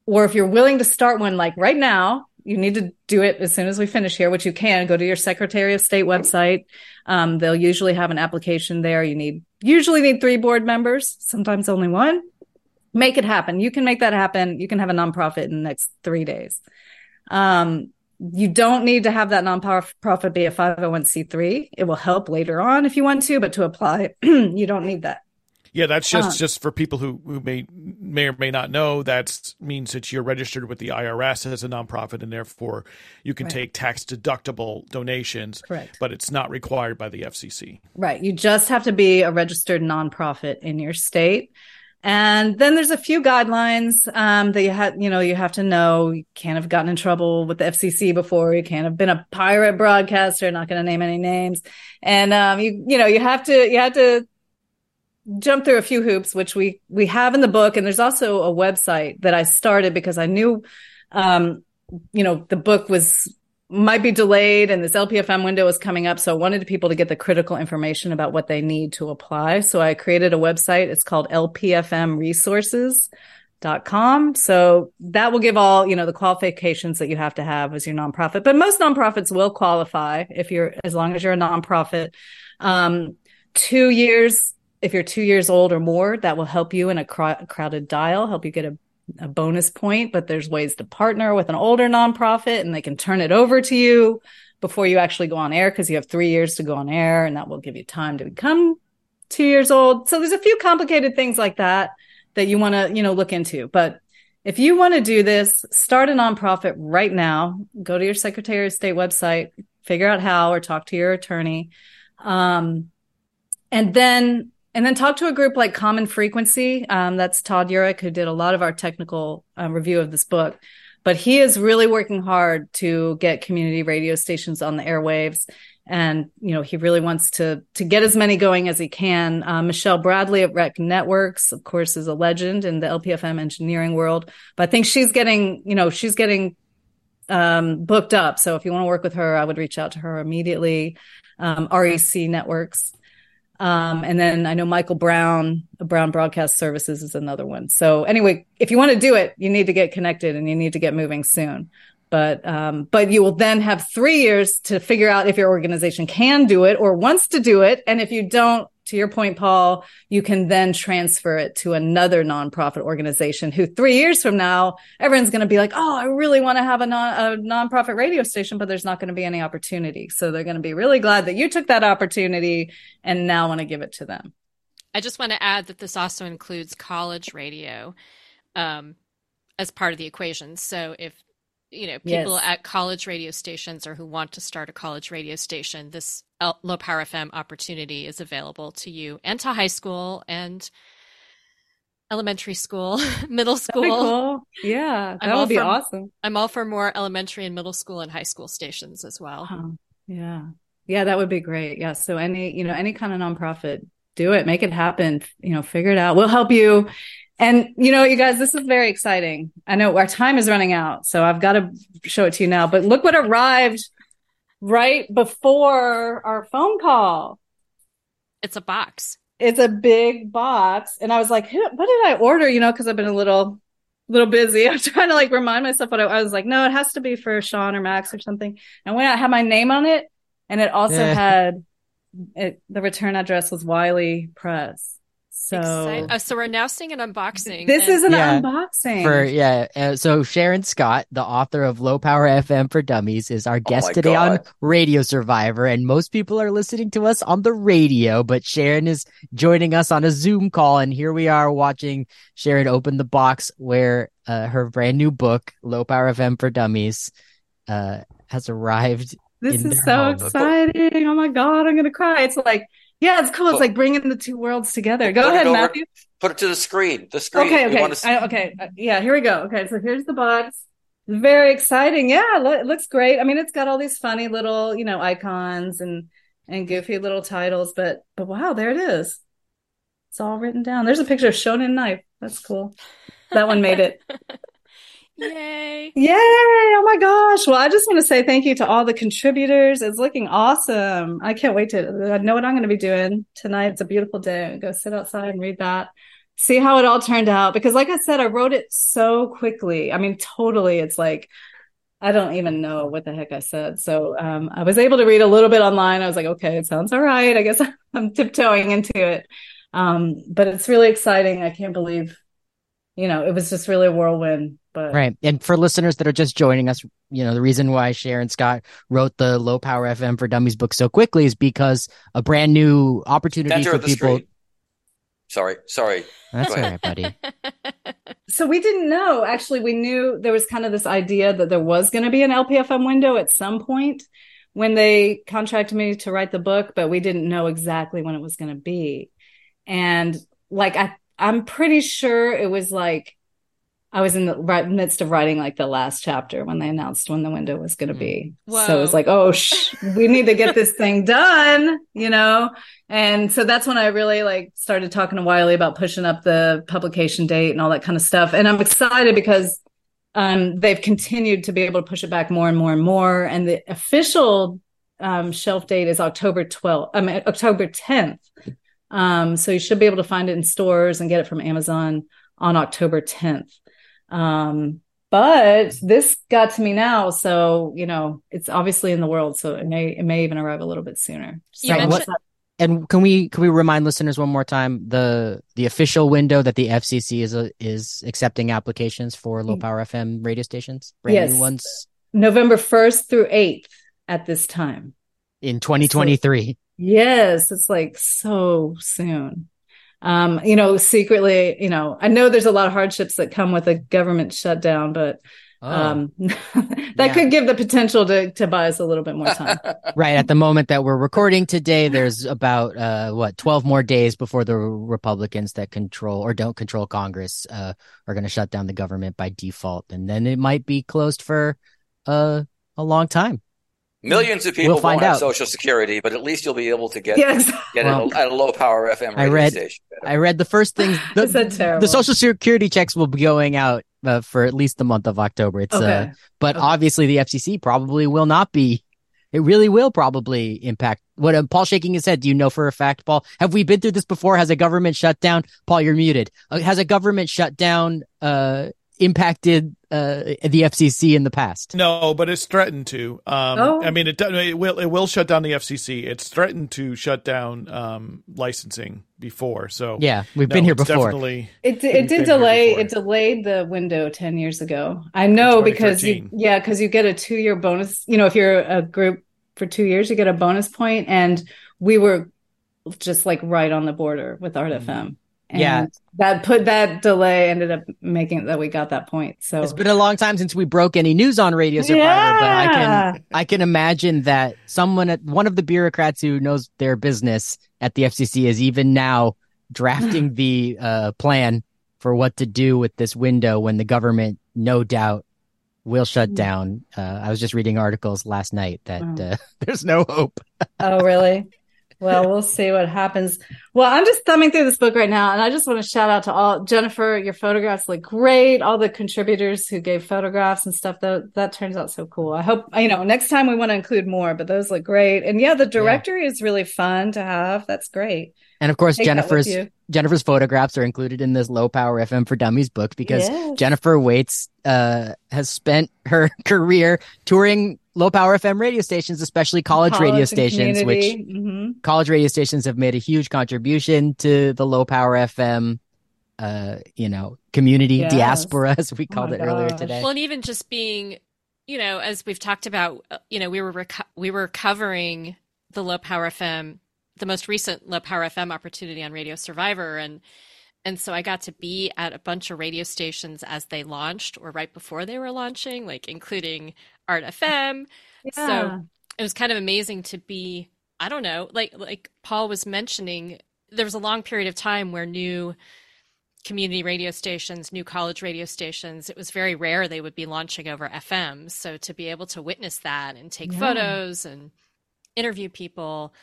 or if you're willing to start one like right now, you need to do it as soon as we finish here, which you can go to your Secretary of State website. Um, they'll usually have an application there. You need usually need three board members, sometimes only one. Make it happen. You can make that happen. You can have a nonprofit in the next three days. Um, you don't need to have that nonprofit be a 501c3. It will help later on if you want to, but to apply, you don't need that. Yeah, that's just uh, just for people who, who may may or may not know. That means that you're registered with the IRS as a nonprofit, and therefore you can right. take tax deductible donations. Correct. But it's not required by the FCC. Right. You just have to be a registered nonprofit in your state. And then there's a few guidelines um, that you have, you know, you have to know. You can't have gotten in trouble with the FCC before. You can't have been a pirate broadcaster. Not going to name any names. And um, you, you know, you have to, you have to jump through a few hoops, which we we have in the book, and there's also a website that I started because I knew, um, you know, the book was might be delayed and this LPFM window is coming up. So I wanted people to get the critical information about what they need to apply. So I created a website. It's called lpfmresources.com. So that will give all, you know, the qualifications that you have to have as your nonprofit. But most nonprofits will qualify if you're, as long as you're a nonprofit. Um, two years if you're two years old or more, that will help you in a cr- crowded dial, help you get a, a bonus point. But there's ways to partner with an older nonprofit and they can turn it over to you before you actually go on air because you have three years to go on air and that will give you time to become two years old. So there's a few complicated things like that that you want to, you know, look into. But if you want to do this, start a nonprofit right now. Go to your Secretary of State website, figure out how, or talk to your attorney. Um, and then and then talk to a group like Common Frequency. Um, that's Todd Urick, who did a lot of our technical um, review of this book. But he is really working hard to get community radio stations on the airwaves. And, you know, he really wants to to get as many going as he can. Uh, Michelle Bradley at Rec Networks, of course, is a legend in the LPFM engineering world. But I think she's getting, you know, she's getting um, booked up. So if you want to work with her, I would reach out to her immediately. Um, REC Networks um, and then I know Michael Brown, Brown Broadcast Services is another one. So anyway, if you want to do it, you need to get connected and you need to get moving soon. But um, but you will then have three years to figure out if your organization can do it or wants to do it. And if you don't, to your point, Paul, you can then transfer it to another nonprofit organization who three years from now, everyone's going to be like, Oh, I really want to have a non, a nonprofit radio station, but there's not going to be any opportunity. So they're going to be really glad that you took that opportunity and now want to give it to them. I just want to add that this also includes college radio um, as part of the equation. So if you know people yes. at college radio stations or who want to start a college radio station this low power fm opportunity is available to you and to high school and elementary school middle school. cool. yeah that I'm would be for, awesome. I'm all for more elementary and middle school and high school stations as well. Yeah. Yeah that would be great. Yeah so any you know any kind of nonprofit do it. Make it happen. You know figure it out. We'll help you and you know, you guys, this is very exciting. I know our time is running out, so I've got to show it to you now. But look what arrived right before our phone call. It's a box. It's a big box, and I was like, "What did I order?" You know, because I've been a little, little busy. I'm trying to like remind myself what I, I, was like. No, it has to be for Sean or Max or something. And when I had my name on it, and it also yeah. had it, the return address was Wiley Press. So, uh, so we're now seeing an unboxing. This and- is an yeah, unboxing for yeah. Uh, so Sharon Scott, the author of Low Power FM for Dummies, is our oh guest oh today God. on Radio Survivor, and most people are listening to us on the radio, but Sharon is joining us on a Zoom call, and here we are watching Sharon open the box where uh, her brand new book, Low Power FM for Dummies, uh, has arrived. This is so home. exciting! Oh my God, I'm gonna cry. It's like yeah, it's cool. It's like bringing the two worlds together. Go ahead, over, Matthew. Put it to the screen. The screen. Okay, okay, to... I, okay. Uh, yeah, here we go. Okay, so here's the box. Very exciting. Yeah, it looks great. I mean, it's got all these funny little, you know, icons and and goofy little titles, but but wow, there it is. It's all written down. There's a picture of Shonen Knife. That's cool. That one made it. Yay. Yay. Oh my gosh. Well, I just want to say thank you to all the contributors. It's looking awesome. I can't wait to I know what I'm going to be doing tonight. It's a beautiful day. Go sit outside and read that. See how it all turned out. Because like I said, I wrote it so quickly. I mean, totally. It's like I don't even know what the heck I said. So um, I was able to read a little bit online. I was like, okay, it sounds all right. I guess I'm tiptoeing into it. Um, but it's really exciting. I can't believe, you know, it was just really a whirlwind but right. And for listeners that are just joining us, you know, the reason why Sharon Scott wrote the Low Power FM for Dummies book so quickly is because a brand new opportunity Center for people. Screen. Sorry, sorry. That's all right, buddy. so we didn't know. Actually, we knew there was kind of this idea that there was going to be an LPFM window at some point when they contracted me to write the book, but we didn't know exactly when it was going to be. And like I, I'm pretty sure it was like I was in the right midst of writing like the last chapter when they announced when the window was going to be. Whoa. So it was like, oh, sh- we need to get this thing done, you know? And so that's when I really like started talking to Wiley about pushing up the publication date and all that kind of stuff. And I'm excited because um, they've continued to be able to push it back more and more and more. And the official um, shelf date is October 12th, I mean, October 10th. Um, so you should be able to find it in stores and get it from Amazon on October 10th. Um, but this got to me now, so you know it's obviously in the world, so it may it may even arrive a little bit sooner. So what, and can we can we remind listeners one more time the the official window that the FCC is a, is accepting applications for low power FM radio stations, brand yes. new ones, November first through eighth at this time in 2023. So, yes, it's like so soon um, you know, secretly, you know, I know there's a lot of hardships that come with a government shutdown, but Oh. Um, that yeah. could give the potential to, to buy us a little bit more time. right. At the moment that we're recording today, there's about, uh, what, 12 more days before the Republicans that control or don't control Congress, uh, are going to shut down the government by default. And then it might be closed for, uh, a long time. Millions of people we'll won't have Social Security, but at least you'll be able to get yes. get well, it at a low power FM radio I read, station. I read the first things. The, the Social Security checks will be going out uh, for at least the month of October. It's uh, okay. uh, but okay. obviously the FCC probably will not be. It really will probably impact what uh, Paul shaking his head. Do you know for a fact, Paul? Have we been through this before? Has a government shutdown? Paul, you're muted. Uh, has a government shutdown uh, impacted uh, the FCC in the past. No, but it's threatened to. Um, oh. I mean, it, it will it will shut down the FCC. It's threatened to shut down um, licensing before. So yeah, we've no, been here before. Definitely, it it did delay. It delayed the window ten years ago. I know because you, yeah, because you get a two year bonus. You know, if you're a group for two years, you get a bonus point, and we were just like right on the border with Art mm-hmm. FM. And yeah. That put that delay ended up making that we got that point. So it's been a long time since we broke any news on Radio Survivor, yeah. but I can I can imagine that someone at one of the bureaucrats who knows their business at the FCC is even now drafting the uh, plan for what to do with this window when the government no doubt will shut mm. down. Uh, I was just reading articles last night that oh. uh, there's no hope. oh, really? well, we'll see what happens. Well, I'm just thumbing through this book right now, and I just want to shout out to all Jennifer. Your photographs look great. All the contributors who gave photographs and stuff. That that turns out so cool. I hope you know next time we want to include more, but those look great. And yeah, the directory yeah. is really fun to have. That's great. And of course, Take Jennifer's Jennifer's photographs are included in this Low Power FM for Dummies book because yes. Jennifer Waits uh, has spent her career touring low power FM radio stations, especially college, college radio stations, which mm-hmm. college radio stations have made a huge contribution to the low power FM, uh, you know, community yes. diaspora, as we oh called oh it gosh. earlier today. Well, and even just being, you know, as we've talked about, uh, you know, we were reco- we were covering the low power FM, the most recent low power FM opportunity on Radio Survivor, and and so I got to be at a bunch of radio stations as they launched or right before they were launching, like including Art FM. Yeah. So it was kind of amazing to be, I don't know, like like Paul was mentioning, there was a long period of time where new community radio stations, new college radio stations, it was very rare they would be launching over FM. So to be able to witness that and take yeah. photos and interview people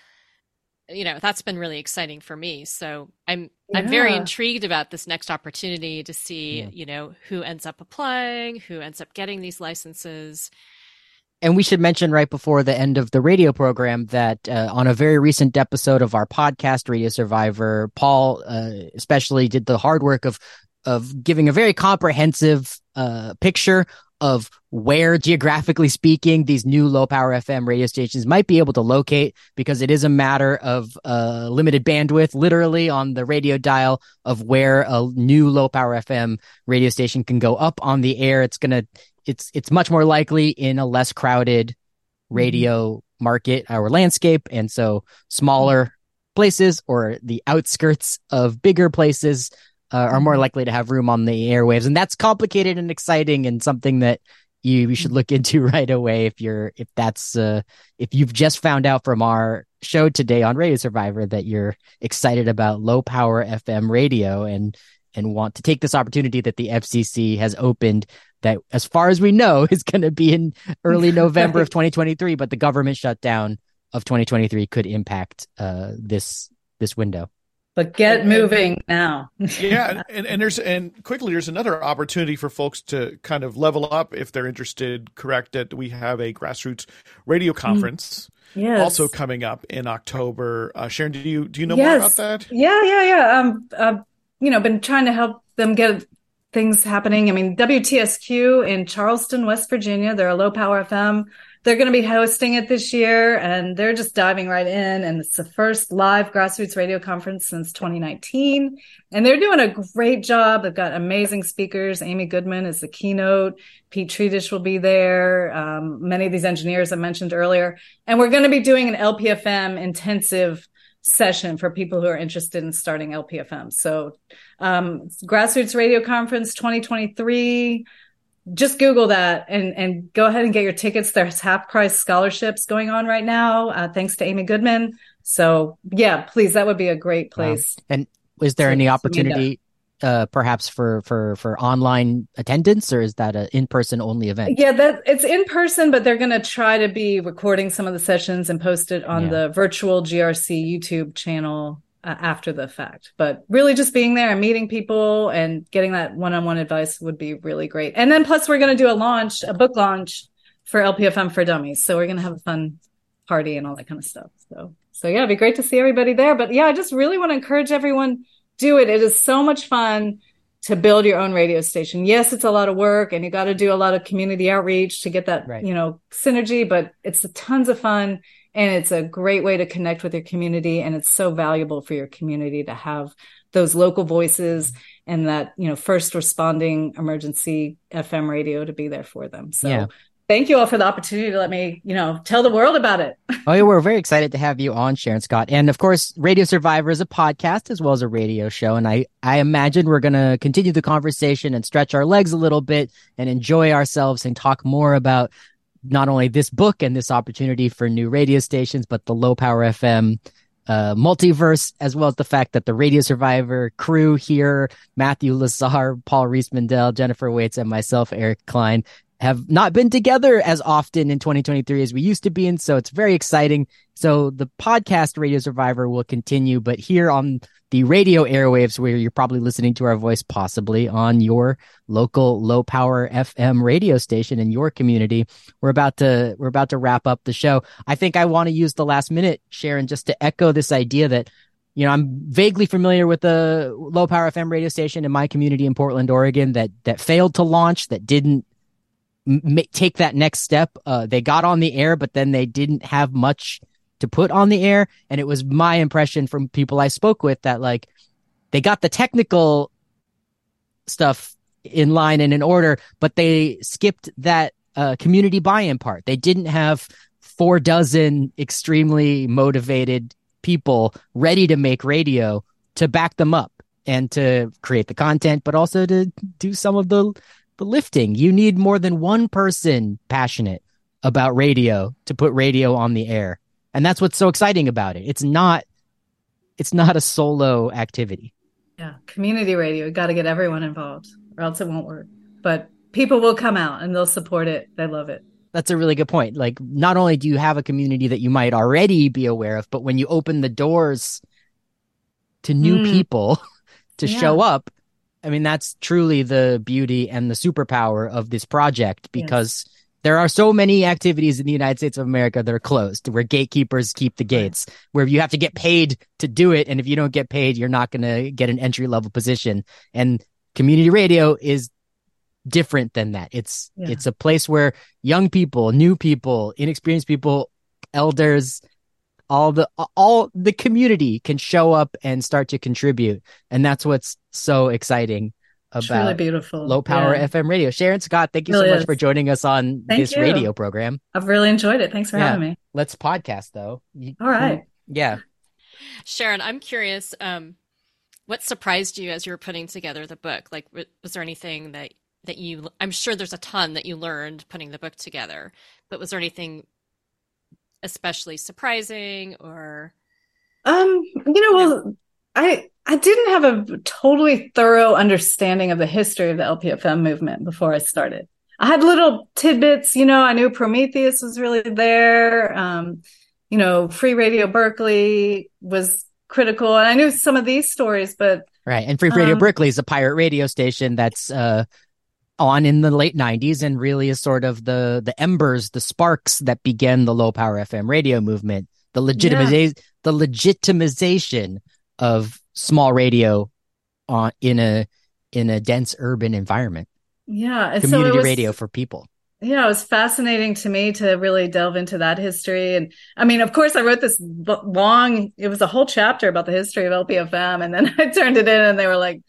you know that's been really exciting for me so i'm yeah. i'm very intrigued about this next opportunity to see yeah. you know who ends up applying who ends up getting these licenses and we should mention right before the end of the radio program that uh, on a very recent episode of our podcast radio survivor paul uh, especially did the hard work of of giving a very comprehensive uh, picture of where geographically speaking these new low power FM radio stations might be able to locate because it is a matter of uh, limited bandwidth literally on the radio dial of where a new low power FM radio station can go up on the air. It's going to it's it's much more likely in a less crowded radio mm-hmm. market or landscape and so smaller places or the outskirts of bigger places uh, are more mm-hmm. likely to have room on the airwaves, and that's complicated and exciting, and something that you, you should look into right away if you're if that's uh, if you've just found out from our show today on Radio Survivor that you're excited about low power FM radio and and want to take this opportunity that the FCC has opened that as far as we know is going to be in early November of 2023 but the government shutdown of 2023 could impact uh, this this window but get moving now. yeah, and, and there's and quickly there's another opportunity for folks to kind of level up if they're interested. Correct that we have a grassroots radio mm. conference. Yes. Also coming up in October. Uh, Sharon, do you do you know yes. more about that? Yeah, yeah, yeah. Um, I've you know been trying to help them get things happening. I mean, WTSQ in Charleston, West Virginia. They're a low power FM they're going to be hosting it this year and they're just diving right in. And it's the first live grassroots radio conference since 2019. And they're doing a great job. They've got amazing speakers. Amy Goodman is the keynote. Pete Tridish will be there. Um, many of these engineers I mentioned earlier. And we're going to be doing an LPFM intensive session for people who are interested in starting LPFM. So, um, grassroots radio conference 2023 just Google that and and go ahead and get your tickets. There's half price scholarships going on right now, uh, thanks to Amy Goodman. So yeah, please, that would be a great place. Wow. And is there any opportunity? Uh, perhaps for for for online attendance, or is that an in person only event? Yeah, that it's in person, but they're going to try to be recording some of the sessions and post it on yeah. the virtual GRC YouTube channel uh, after the fact. But really, just being there and meeting people and getting that one on one advice would be really great. And then plus, we're going to do a launch, a book launch for LPFM for Dummies. So we're going to have a fun party and all that kind of stuff. So so yeah, it'd be great to see everybody there. But yeah, I just really want to encourage everyone do it. It is so much fun to build your own radio station. Yes, it's a lot of work and you got to do a lot of community outreach to get that, right. you know, synergy, but it's a tons of fun and it's a great way to connect with your community and it's so valuable for your community to have those local voices and that you know first responding emergency fm radio to be there for them so yeah. Thank you all for the opportunity to let me you know tell the world about it. Oh yeah we're very excited to have you on sharon scott. And of course radio survivor is a podcast as well as a radio show. And i i imagine we're going to continue the conversation and stretch our legs a little bit and enjoy ourselves and talk more about not only this book and this opportunity for new radio stations, but the low power FM uh, multiverse, as well as the fact that the Radio Survivor crew here, Matthew Lasar, Paul Riismandel, Jennifer Waits, and myself, Eric Klein, have not been together as often in 2023 as we used to be. And so it's very exciting. So the podcast Radio Survivor will continue, but here on the radio airwaves where you're probably listening to our voice, possibly on your local low power FM radio station in your community. We're about to, we're about to wrap up the show. I think I want to use the last minute, Sharon, just to echo this idea that you know, I'm vaguely familiar with the low power FM radio station in my community in Portland, Oregon that that failed to launch, that didn't m- take that next step. Uh, they got on the air, but then they didn't have much to put on the air. And it was my impression from people I spoke with that like they got the technical stuff in line and in order, but they skipped that uh, community buy-in part. They didn't have four dozen extremely motivated people ready to make radio to back them up and to create the content, but also to do some of the the lifting. You need more than one person passionate about radio to put radio on the air. And that's what's so exciting about it. It's not it's not a solo activity. Yeah, community radio, you got to get everyone involved or else it won't work. But people will come out and they'll support it. They love it. That's a really good point. Like not only do you have a community that you might already be aware of, but when you open the doors to new mm. people to yeah. show up, I mean, that's truly the beauty and the superpower of this project because yes. there are so many activities in the United States of America that are closed, where gatekeepers keep the gates, right. where you have to get paid to do it. And if you don't get paid, you're not going to get an entry level position. And community radio is different than that. It's, yeah. it's a place where young people, new people, inexperienced people, elders, all the all the community can show up and start to contribute. And that's what's so exciting about really beautiful. Low power yeah. fm radio. Sharon scott thank you really so much is. for joining us on thank this you. radio program. I've really enjoyed it. Thanks for yeah. having me. Let's podcast though. All right. yeah. Sharon i'm curious um what surprised you as you were putting together the book? Like was there anything that that you i'm sure there's a ton that you learned putting the book together but was there anything especially surprising or um you know well i i didn't have a totally thorough understanding of the history of the lpfm movement before i started. I had little tidbits you know i knew prometheus was really there um you know free radio berkeley was critical and i knew some of these stories but right and free radio um, berkeley is a pirate radio station that's uh on in the late 90s and really is sort of the the embers the sparks that began the low power fm radio movement the legitimization yeah. the legitimization of small radio on in a in a dense urban environment. Yeah community so was, radio for people. Yeah it was fascinating to me to really delve into that history. And i mean of course i wrote this long it was a whole chapter about the history of lpfm and then i turned it in and they were like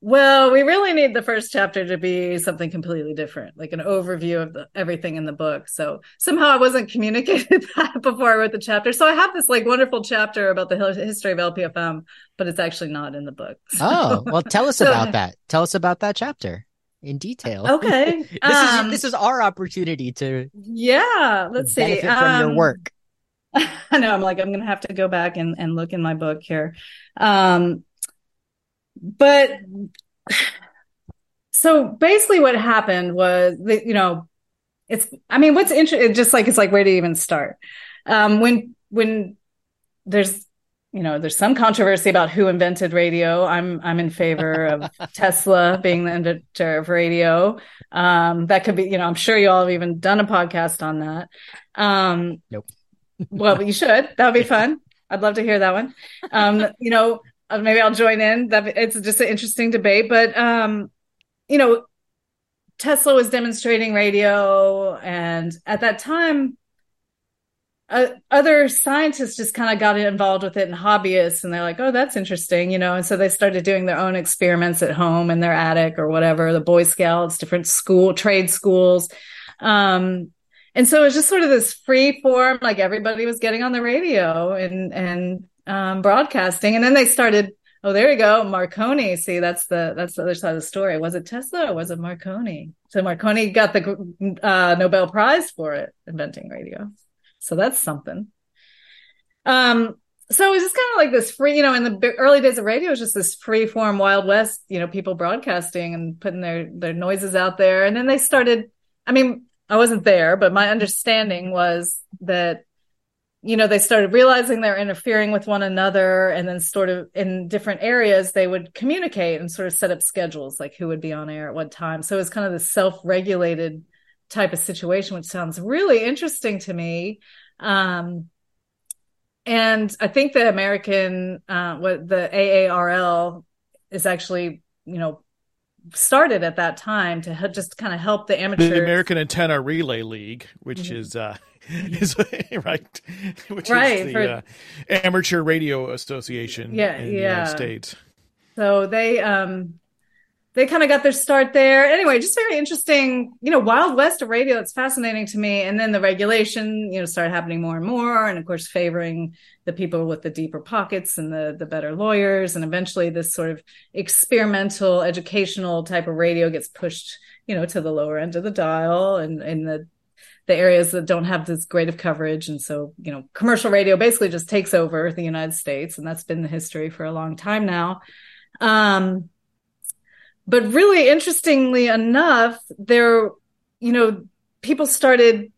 well, we really need the first chapter to be something completely different, like an overview of the, everything in the book. So somehow I wasn't communicated that before I wrote the chapter. So I have this like wonderful chapter about the history of LPFM, but it's actually not in the book. So. Oh, well, tell us so, about that. Tell us about that chapter. in detail. Okay, this um, is this is our opportunity to yeah. Let's see from um, your work. I know I'm like I'm gonna have to go back and and look in my book here, um, but so basically what happened was that you know it's I mean what's interesting just like it's like where to even start? Um, when when there's you know there's some controversy about who invented radio. I'm i'm in favor of tesla being the inventor of radio. Um, that could be you know i'm sure you all have even done a podcast on that. Um, nope. well you should. That would be fun. I'd love to hear that one. Um, you know maybe i'll join in. That it's just an interesting debate but um, you know tesla was demonstrating radio and at that time uh, other scientists just kind of got involved with it and hobbyists and they're like oh that's interesting you know and so they started doing their own experiments at home in their attic or whatever the boy scouts different school trade schools. Um, and so it was just sort of this free form like everybody was getting on the radio and and um, broadcasting and then they started oh there you go marconi see that's the that's the other side of the story was it tesla or was it marconi so marconi got the uh, nobel prize for it inventing radio so that's something. Um, so it was just kind of like this free, you know, in the early days of radio, it was just this free form Wild West, you know, people broadcasting and putting their their noises out there. And then they started. I mean, I wasn't there, but my understanding was that, you know, they started realizing they're interfering with one another, and then sort of in different areas they would communicate and sort of set up schedules, like who would be on air at what time. So it was kind of the self regulated type of situation, which sounds really interesting to me. Um, and I think the American, uh, what the AARL is actually, you know, started at that time to just kind of help the amateur. The American Antenna Relay League, which mm-hmm. is uh, is right, which right, is the for, uh, Amateur Radio Association yeah, in yeah. the United States. So they um they kind of got their start there. Anyway, just very interesting, you know, Wild West of radio. It's fascinating to me. And then the regulation, you know, started happening more and more. And of course, favoring the people with the deeper pockets and the, the better lawyers. And eventually this sort of experimental, educational type of radio gets pushed, you know, to the lower end of the dial and in the, the areas that don't have this great of coverage. And so, you know, commercial radio basically just takes over the United States. And that's been the history for a long time now. Um, but really interestingly enough, there, you know, people started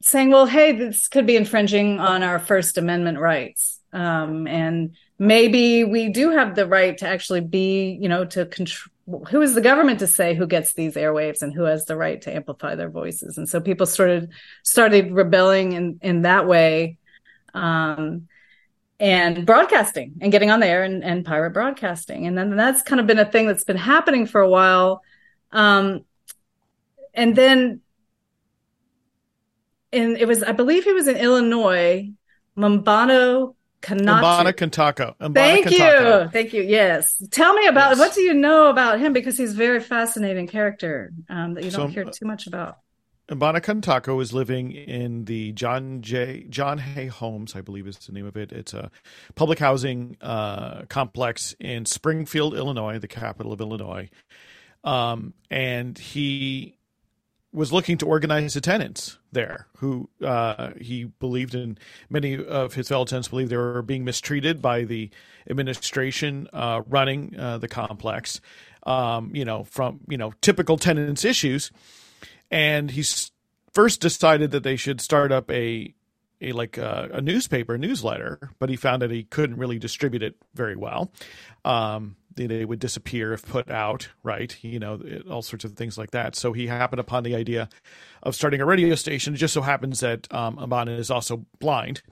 saying, well, hey, this could be infringing on our First Amendment rights. Um, and maybe we do have the right to actually be, you know, to control. Who is the government to say who gets these airwaves and who has the right to amplify their voices? And so people started started rebelling in in that way. Um, and broadcasting and getting on there and, and pirate broadcasting. And then that's kind of been a thing that's been happening for a while. Um, and then and it was, I believe he was in Illinois, Mbano Kanachu. Mbanna Kantako. Thank you. Thank you. Yes. Tell me about, yes. what do you know about him? Because he's a very fascinating character um, that you don't so, hear too much about. Mbanna is living in the John J. John Hay Homes, I believe is the name of it. It's a public housing uh, complex in Springfield, Illinois, the capital of Illinois. Um, and he was looking to organize the tenants there, who uh, he believed in. Many of his fellow tenants believed they were being mistreated by the administration uh, running uh, the complex. Um, you know, from you know typical tenants issues and he first decided that they should start up a a like a, a, newspaper newsletter, but he found that he couldn't really distribute it very well. Um, they, would disappear if put out, right? You know, it, all sorts of things like that. So he happened upon the idea of starting a radio station. It just so happens that um, is also blind.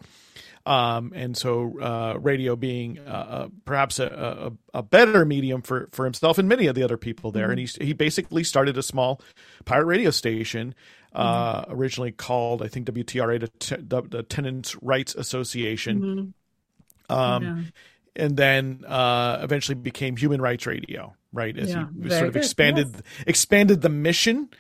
Um, and so uh, radio being uh, uh, perhaps a, a, a, better medium for, for himself and many of the other people there. Mm-hmm. And he, he basically started a small pirate radio station uh, mm-hmm. originally called, I think, WTRA, the, the Tenants Rights Association. Mm-hmm. Um, yeah. And then uh, eventually became Human Rights Radio, right? As yeah, he sort of expanded yes. expanded the mission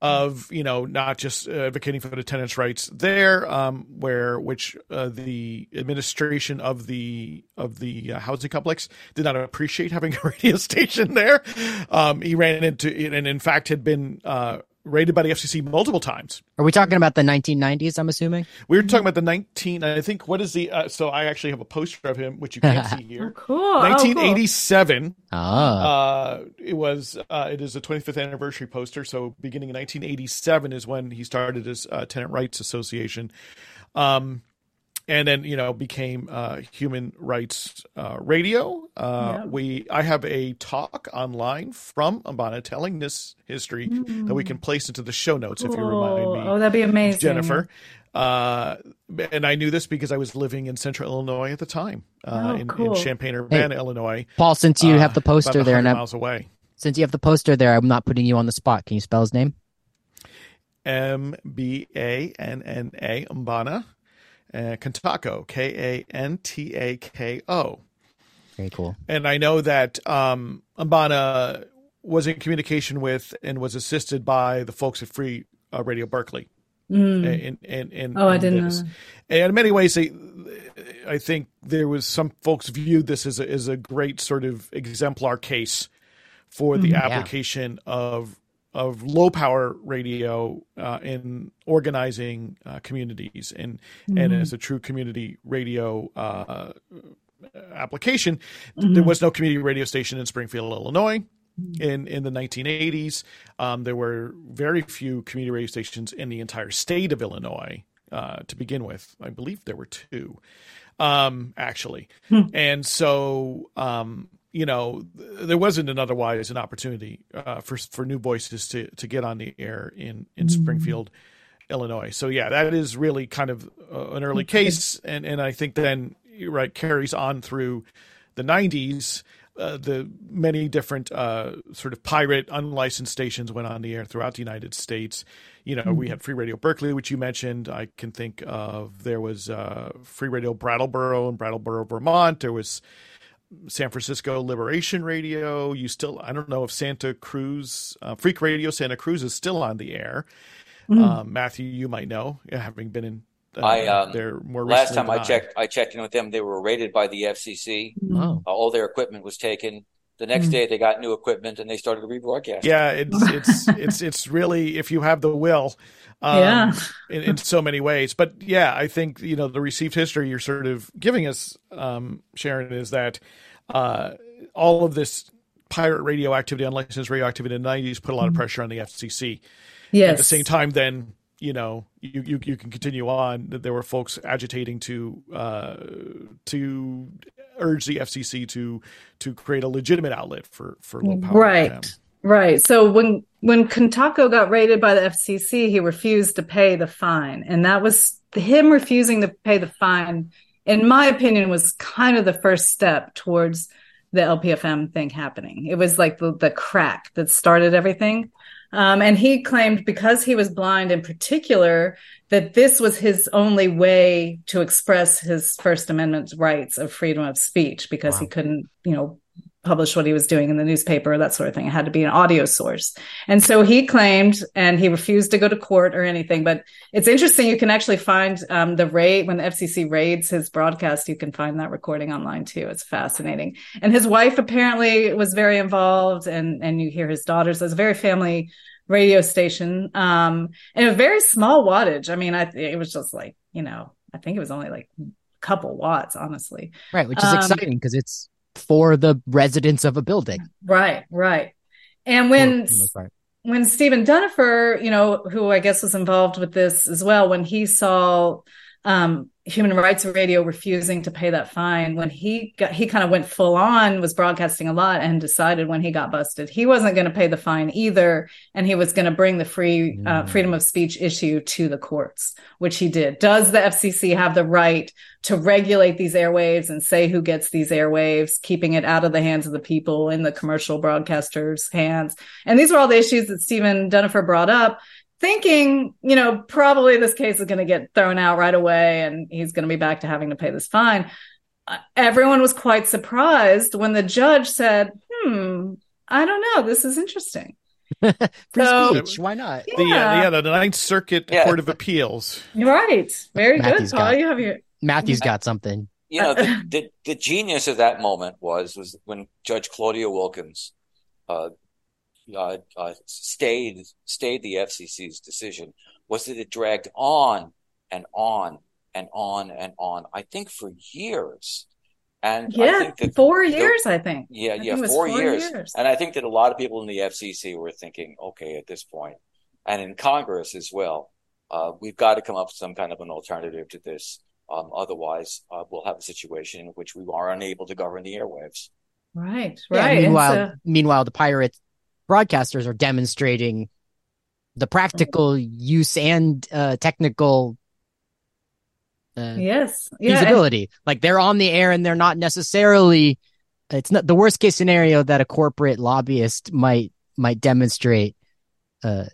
of you know not just advocating for the tenants' rights there, um, where which uh, the administration of the of the uh, housing complex did not appreciate having a radio station there. Um, he ran into and in fact had been uh, raided by the FCC multiple times. Are we talking about the 1990s? I'm assuming we were talking about the 19. I think what is the? Uh, so I actually have a poster of him, which you can't see here. Oh, cool. 1987. Oh, cool. Uh, it was. Uh, it is a 25th anniversary poster. So beginning in 1987 is when he started his uh, Tenant Rights Association. Um, and then you know became uh, Human Rights uh, Radio. Uh, yeah. We I have a talk online from Ambana telling this history mm. that we can place into the show notes cool. if you remind me. Oh, that'd be amazing, Jennifer. Uh, and I knew this because I was living in Central Illinois at the time, uh, oh, in, cool. in Champaign Urbana, hey, Illinois. Paul, since you have the uh, poster there, and miles away. Since you have the poster there, I'm not putting you on the spot. Can you spell his name? M B A N N A Mbanna uh, Kantako, K A N T A K O. Very cool. And I know that um, Ambana was in communication with and was assisted by the folks at Free uh, Radio Berkeley. Mm. In, in, in, oh, I didn't this. know. And in many ways, they, I think there was some folks viewed this as a, as a great sort of exemplar case for the mm, application yeah. of of low power radio uh, in organizing uh, communities and mm-hmm. and as a true community radio uh, application. Mm-hmm. There was no community radio station in Springfield, Illinois. Mm-hmm. In in the 1980s, um, there were very few community radio stations in the entire state of Illinois. Uh, to begin with, I believe there were two, um, actually, hmm. and so um, you know, there wasn't an otherwise an opportunity uh, for for new voices to to get on the air in in mm-hmm. Springfield, Illinois. So yeah, that is really kind of uh, an early case, and and I think then right carries on through the '90s. Uh, the many different uh, sort of pirate unlicensed stations went on the air throughout the United States. You know, mm-hmm. we had Free Radio Berkeley, which you mentioned. I can think of there was uh, Free Radio Brattleboro in Brattleboro, Vermont. There was San Francisco Liberation Radio. You still, I don't know if Santa Cruz, uh, Freak Radio Santa Cruz is still on the air. Mm-hmm. Um, Matthew, you might know, having been in. Uh, I um, there more last time I checked, I checked in with them. They were raided by the FCC. Mm-hmm. Oh. Uh, all their equipment was taken. The next mm-hmm. day, they got new equipment and they started to rebroadcast. Yeah, it's it's it's it's really if you have the will, um, yeah, in, in, so many ways. But yeah, I think you know the received history you're sort of giving us, um, Sharon, is that uh, all of this pirate radio activity, unlicensed radio activity in the 90s put a lot of mm-hmm. pressure on the FCC. Yes. At the same time, then you know you, you, you can continue on that there were folks agitating to uh, to urge the FCC to to create a legitimate outlet for for low power. Right. Right. So when when Kantako got raided by the FCC, he refused to pay the fine, and that was him refusing to pay the fine in my opinion, was kind of the first step towards the LPFM thing happening. It was like the, the crack that started everything. Um, and he claimed because he was blind in particular, that this was his only way to express his First Amendment rights of freedom of speech because wow. he couldn't, you know, publish what he was doing in the newspaper, that sort of thing. It had to be an audio source. And so he claimed, and he refused to go to court or anything. But it's interesting. You can actually find um, the raid when the FCC raids his broadcast. You can find that recording online too. It's fascinating. And his wife apparently was very involved, and and you hear his daughters. It's a very family radio station, um, and a very small wattage. I mean, I it was just like you know, I think it was only like a couple watts, honestly. Right, which is um, exciting because it's for the residents of a building. Right, right. And when when Stephen Dunifer, you know, who I guess was involved with this as well, when he saw um, Human Rights Radio refusing to pay that fine when he got he kind of went full on was broadcasting a lot and decided when he got busted he wasn't going to pay the fine either and he was going to bring the free uh, mm. freedom of speech issue to the courts which he did does the FCC have the right to regulate these airwaves and say who gets these airwaves keeping it out of the hands of the people in the commercial broadcasters hands and these were all the issues that Stephen Dunifer brought up thinking, you know, probably this case is going to get thrown out right away and he's going to be back to having to pay this fine. Uh, everyone was quite surprised when the judge said, hmm, I don't know. This is interesting. Free So- speech. Why not? The, uh, yeah, the Ninth Circuit Yeah. Court of Appeals. Right. Very Matthew's good, Paul. got- You have your Matthew's got something. You know, the, the, the genius of that moment was, was when Judge Claudia Wilken, uh, uh, uh, stayed, stayed the FCC's decision was that it dragged on and on and on and on, I think for years. And I yeah, think that four the- years, I think. Yeah, I yeah, think four, four years. years. And I think that a lot of people in the FCC were thinking, okay, at this point, and in Congress as well, uh, we've got to come up with some kind of an alternative to this. Um, otherwise, uh, we'll have a situation in which we are unable to govern the airwaves. Right, right. And meanwhile, so- meanwhile, the pirate broadcasters are demonstrating the practical use and uh, technical uh, yes, yeah, feasibility. like they're on the air and they're not necessarily. It's not the worst case scenario that a corporate lobbyist might might demonstrate. Uh,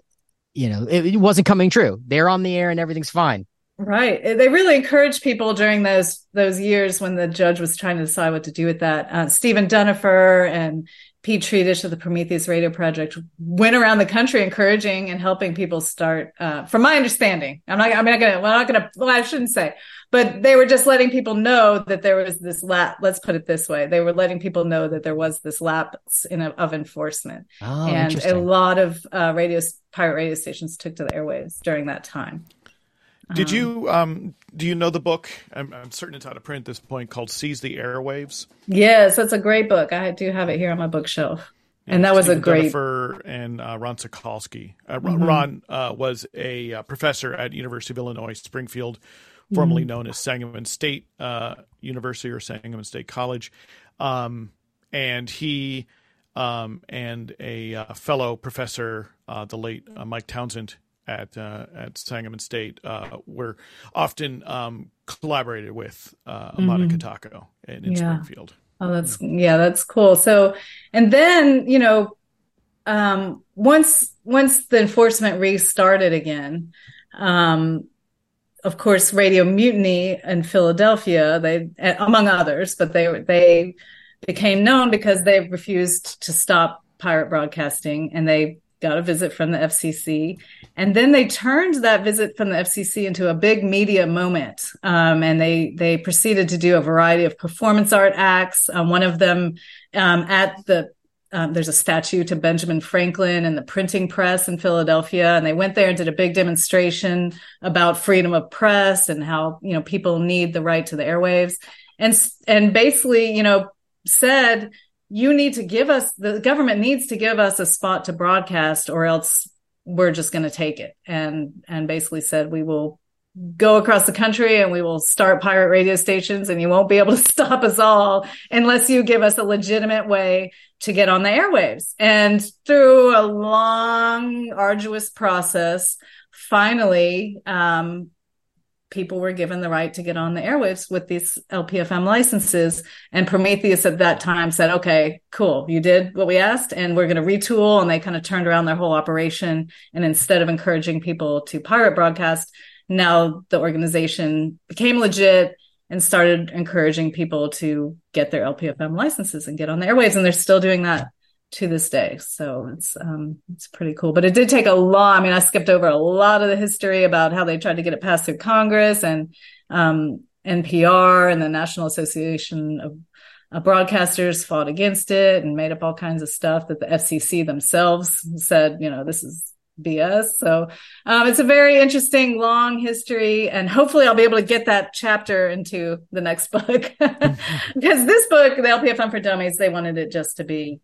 you know, it, it wasn't coming true. They're on the air and everything's fine. Right. They really encouraged people during those those years when the judge was trying to decide what to do with that. Uh, Stephen Dunifer and Pete Tridish of the Prometheus Radio Project went around the country encouraging and helping people start. Uh, from my understanding, I'm not. I'm not gonna. Well, I'm not gonna. Well, I shouldn't say, but they were just letting people know that there was this lap. Let's put it this way: they were letting people know that there was this lapse in a, of enforcement, Oh, and a lot of uh, radio pirate radio stations took to the airwaves during that time. Did Um, you um do you know the book? I'm, I'm certain it's out of print at this point called "Seize the Airwaves." Yes, that's a great book. I do have it here on my bookshelf. And that was a great- Dunifer and uh, Ron Sakolsky. Uh, Mm-hmm. Ron, uh, was a uh, professor at University of Illinois Springfield, formerly Mm-hmm. known as Sangamon State uh, University or Sangamon State College, um, and he um, and a uh, fellow professor, uh, the late uh, Mike Townsend at uh, at Sangamon State, uh, were often um, collaborated with uh, Amada Katako in, in Mm-hmm. Yeah. Springfield. Oh, that's yeah, that's cool. So, and then you know, um, once once the enforcement restarted again, um, of course, Radio Mutiny in Philadelphia, they among others, but they they became known because they refused to stop pirate broadcasting, and they got a visit from the FCC, and then they turned that visit from the FCC into a big media moment, um, and they they proceeded to do a variety of performance art acts. Um, one of them um, at the um, there's a statue to Benjamin Franklin and the printing press in Philadelphia, and they went there and did a big demonstration about freedom of press and how you know people need the right to the airwaves, and and basically you know said you need to give us the government needs to give us a spot to broadcast or else we're just going to take it. And and basically said we will go across the country and we will start pirate radio stations and you won't be able to stop us all unless you give us a legitimate way to get on the airwaves. And through a long arduous process finally um, people were given the right to get on the airwaves with these LPFM licenses. And Prometheus at that time said, okay, cool. You did what we asked and we're going to retool. And they kind of turned around their whole operation. And instead of encouraging people to pirate broadcast, now the organization became legit and started encouraging people to get their LPFM licenses and get on the airwaves. And they're still doing that to this day. So it's um it's pretty cool. But it did take a lot. I mean, I skipped over a lot of the history about how they tried to get it passed through Congress and um NPR and the National Association of uh, broadcasters fought against it and made up all kinds of stuff that the FCC themselves said, you know, this is BS. So um, it's a very interesting, long history, and hopefully I'll be able to get that chapter into the next book because this book, the LPFM for Dummies, they wanted it just to be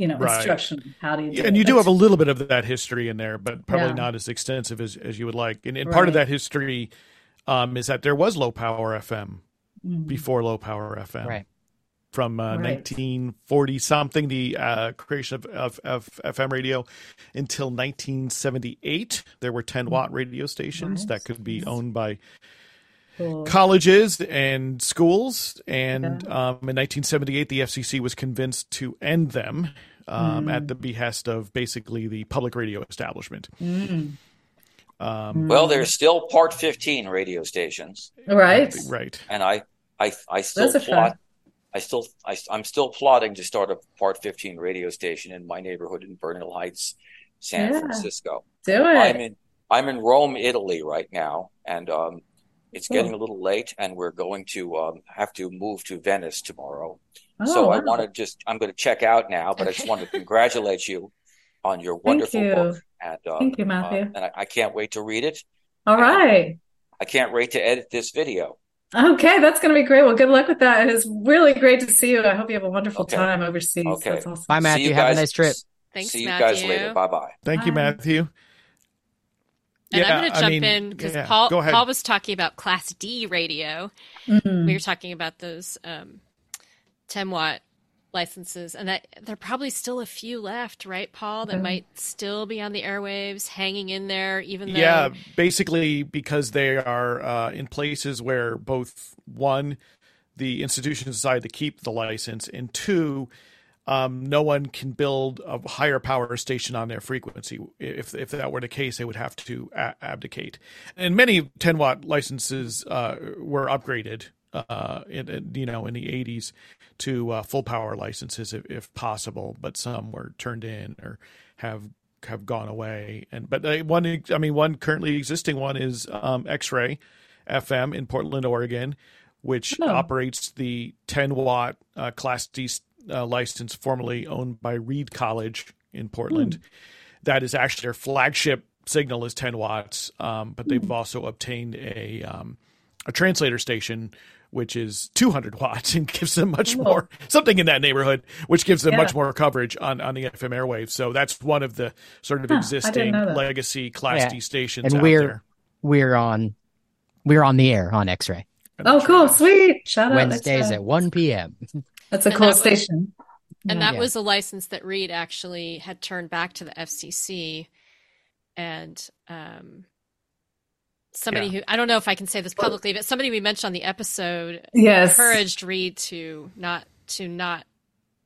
you know, Right. instruction. How do you? Yeah, do and it? you do have a little bit of that history in there, but probably Yeah. not as extensive as, as you would like. And, and part of that history um, is that there was low power FM Mhm. before low power FM. Right. From uh, Right. 1940 something, the uh, creation of, of, of FM radio, until 1978, there were 10 watt radio stations Right. that could be owned by Cool. colleges and schools. And um, in 1978, the FCC was convinced to end them um, Mm. at the behest of basically the public radio establishment. Mm. Um, Well, there's still Part 15 radio stations, Right. Right. and I, I, I still Those plot. I still, I, am still plotting to start a Part 15 radio station in my neighborhood in Bernal Heights, San yeah. Francisco. Do it. I'm in, I'm in Rome, Italy right now, and um, it's cool. getting a little late, and we're going to um, have to move to Venice tomorrow. Oh, so wow. I want to just, I'm going to check out now, but I just want to congratulate you on your wonderful you. book. And, um, Thank you, Matthew. Uh, and I, I, can't wait to read it. All right. I can't wait to edit this video. Okay, that's going to be great. Well, good luck with that. It is really great to see you. I hope you have a wonderful okay. time overseas. Okay. That's awesome. Bye, Matthew. Have a nice trip. Thanks, See you Matthew. guys later. Bye bye. Thank bye. you, Matthew. And yeah, I'm going to jump I mean, in because yeah, Paul, Paul was talking about Class D radio. Mm-hmm. We were talking about those um, 10 watt licenses, and that there are probably still a few left, right, Paul, that mm-hmm. might still be on the airwaves, hanging in there, even though. Yeah, basically because they are uh, in places where both one, the institutions decide to keep the license, and two, um, no one can build a higher power station on their frequency. If if that were the case, they would have to a- abdicate. And many 10 watt licenses uh, were upgraded, uh, in, in, you know, in the 80s to uh, full power licenses if, if, possible, but some were turned in or have have gone away. And but one, I mean, one currently existing one is um, X Ray FM in Portland, Oregon, which oh. operates the 10 watt uh, Class D uh, license formerly owned by Reed College in Portland. Mm. That is actually their flagship signal is 10 watts, um, but they've mm. also obtained a um, a translator station which is 200 watts and gives them much cool. more something in that neighborhood which gives them yeah. much more coverage on, on the fm airwaves so that's one of the sort of huh, existing legacy class yeah. d stations and we're there. we're on we're on the air on x-ray oh cool sweet shout wednesdays out at 1 p.m that's a and cool that station and that yeah. was a license that reed actually had turned back to the fcc and um somebody yeah. who I don't know if I can say this publicly, but somebody we mentioned on the episode yes. encouraged Reed to not to not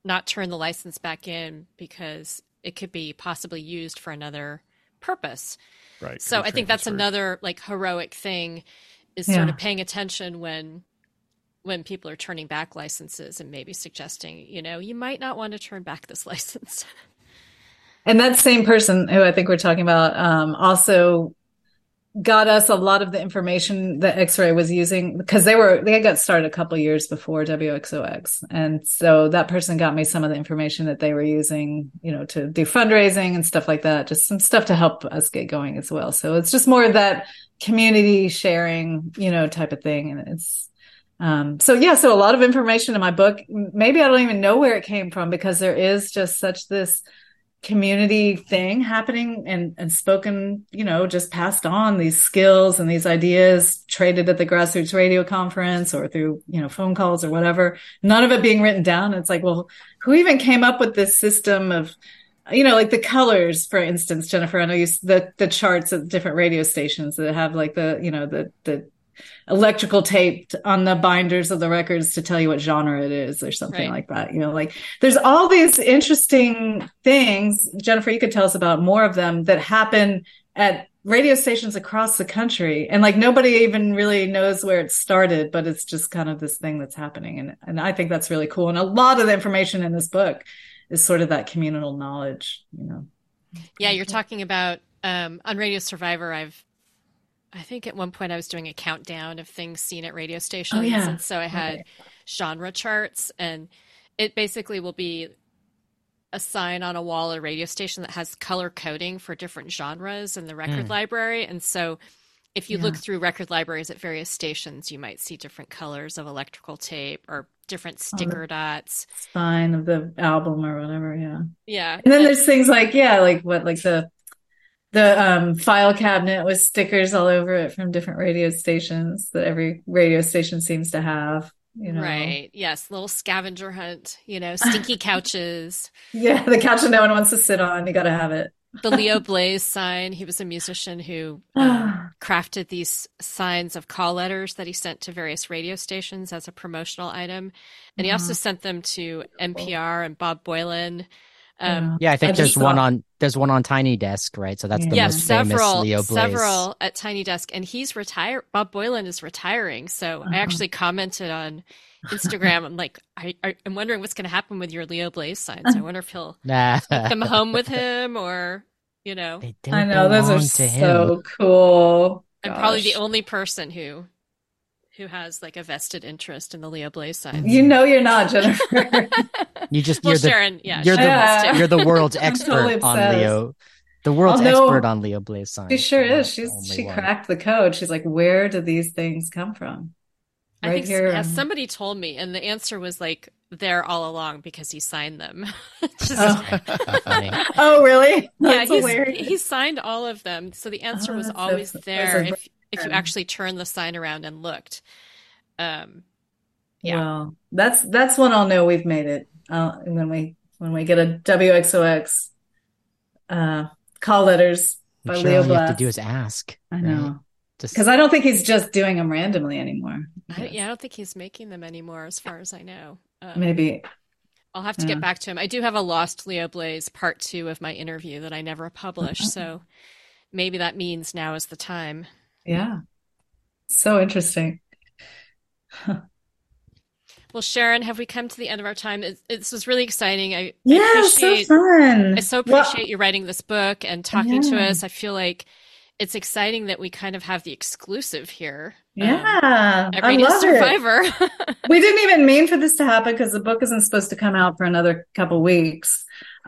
not turn the license back in because it could be possibly used for another purpose. Right. So I think that's another like heroic thing is yeah. sort of paying attention when when people are turning back licenses and maybe suggesting, you know, you might not want to turn back this license. and that same person who I think we're talking about um, also got us a lot of the information that X-Ray was using because they were they got started a couple years before WXOX, and so that person got me some of the information that they were using, you know, to do fundraising and stuff like that. Just some stuff to help us get going as well. So it's just more of that community sharing, you know, type of thing, and it's. Um, so yeah, so a lot of information in my book. Maybe I don't even know where it came from because there is just such this community thing happening and, and spoken, you know, just passed on these skills and these ideas traded at the grassroots radio conference or through, you know, phone calls or whatever. None of it being written down. It's like, well, who even came up with this system of, you know, like the colors, for instance, Jennifer, I know you, the, the charts of different radio stations that have like the, you know, the, the electrical taped on the binders of the records to tell you what genre it is or something right. like that. You know, like there's all these interesting things. Jennifer, you could tell us about more of them that happen at radio stations across the country. And like nobody even really knows where it started, but it's just kind of this thing that's happening. And, and I think that's really cool. And a lot of the information in this book is sort of that communal knowledge, you know. Yeah, you're talking about um, on Radio Survivor. I've I think at one point I was doing a countdown of things seen at radio stations. Oh, yeah. And so I had right. genre charts, and it basically will be a sign on a wall at a radio station that has color coding for different genres in the record mm. library. And so if you yeah. look through record libraries at various stations, you might see different colors of electrical tape or different sticker oh, dots. Sign of the album or whatever. Yeah. Yeah. And then there's things like, yeah, like what, like the the um, file cabinet with stickers all over it from different radio stations that every radio station seems to have. You know. Right. Yes. Little scavenger hunt. You know, stinky couches. yeah, the couch that no one wants to sit on. You got to have it. the Leo Blaze sign. He was a musician who um, crafted these signs of call letters that he sent to various radio stations as a promotional item, and he also mm-hmm. sent them to NPR and Bob Boilen um, yeah, I think there's one on there's one on Tiny Desk, right? So that's the yeah, most several, famous Leo Blaze. Several at Tiny Desk, and he's retired. Bob Boilen is retiring, so uh-huh. I actually commented on Instagram. I'm like, I, am wondering what's going to happen with your Leo Blaze signs. I wonder if he'll nah. take them home with him or, you know. I know those are so him. cool. I'm probably the only person who who has like a vested interest in the Leo Blaze signs. You know you're not, Jennifer. you just well, you're the, Sharon, yeah, you're the you're the world's expert totally on Leo. The world's Although, expert on Leo Blaze signs. She sure is. She's she one. cracked the code. She's like, where do these things come from? Right I think here. Yeah, somebody told me, and the answer was like there all along because he signed them. Just, oh. oh. really? That's yeah, he signed all of them. So the answer oh, was always there if if you actually turned the sign around and looked. Um, yeah. Well, that's that's when I'll know we've made it. Uh, when we when we get a WXOX uh, call letters by sure Leo all you have to do is ask. I know. Right? because I don't think he's just doing them randomly anymore. I, yeah, I don't think he's making them anymore, as far as I know. Um, Maybe I'll have to yeah. get back to him. I do have a lost Leo Blaze part two of my interview that I never published, so maybe that means now is the time. Yeah, so interesting. Well, Sharon, have we come to the end of our time? It, this was really exciting. I yeah, so fun. I so appreciate well, you writing this book and talking yeah. to us. I feel like it's exciting that we kind of have the exclusive here. Um, yeah, um, I love Survivor. It. we didn't even mean for this to happen because the book isn't supposed to come out for another couple weeks.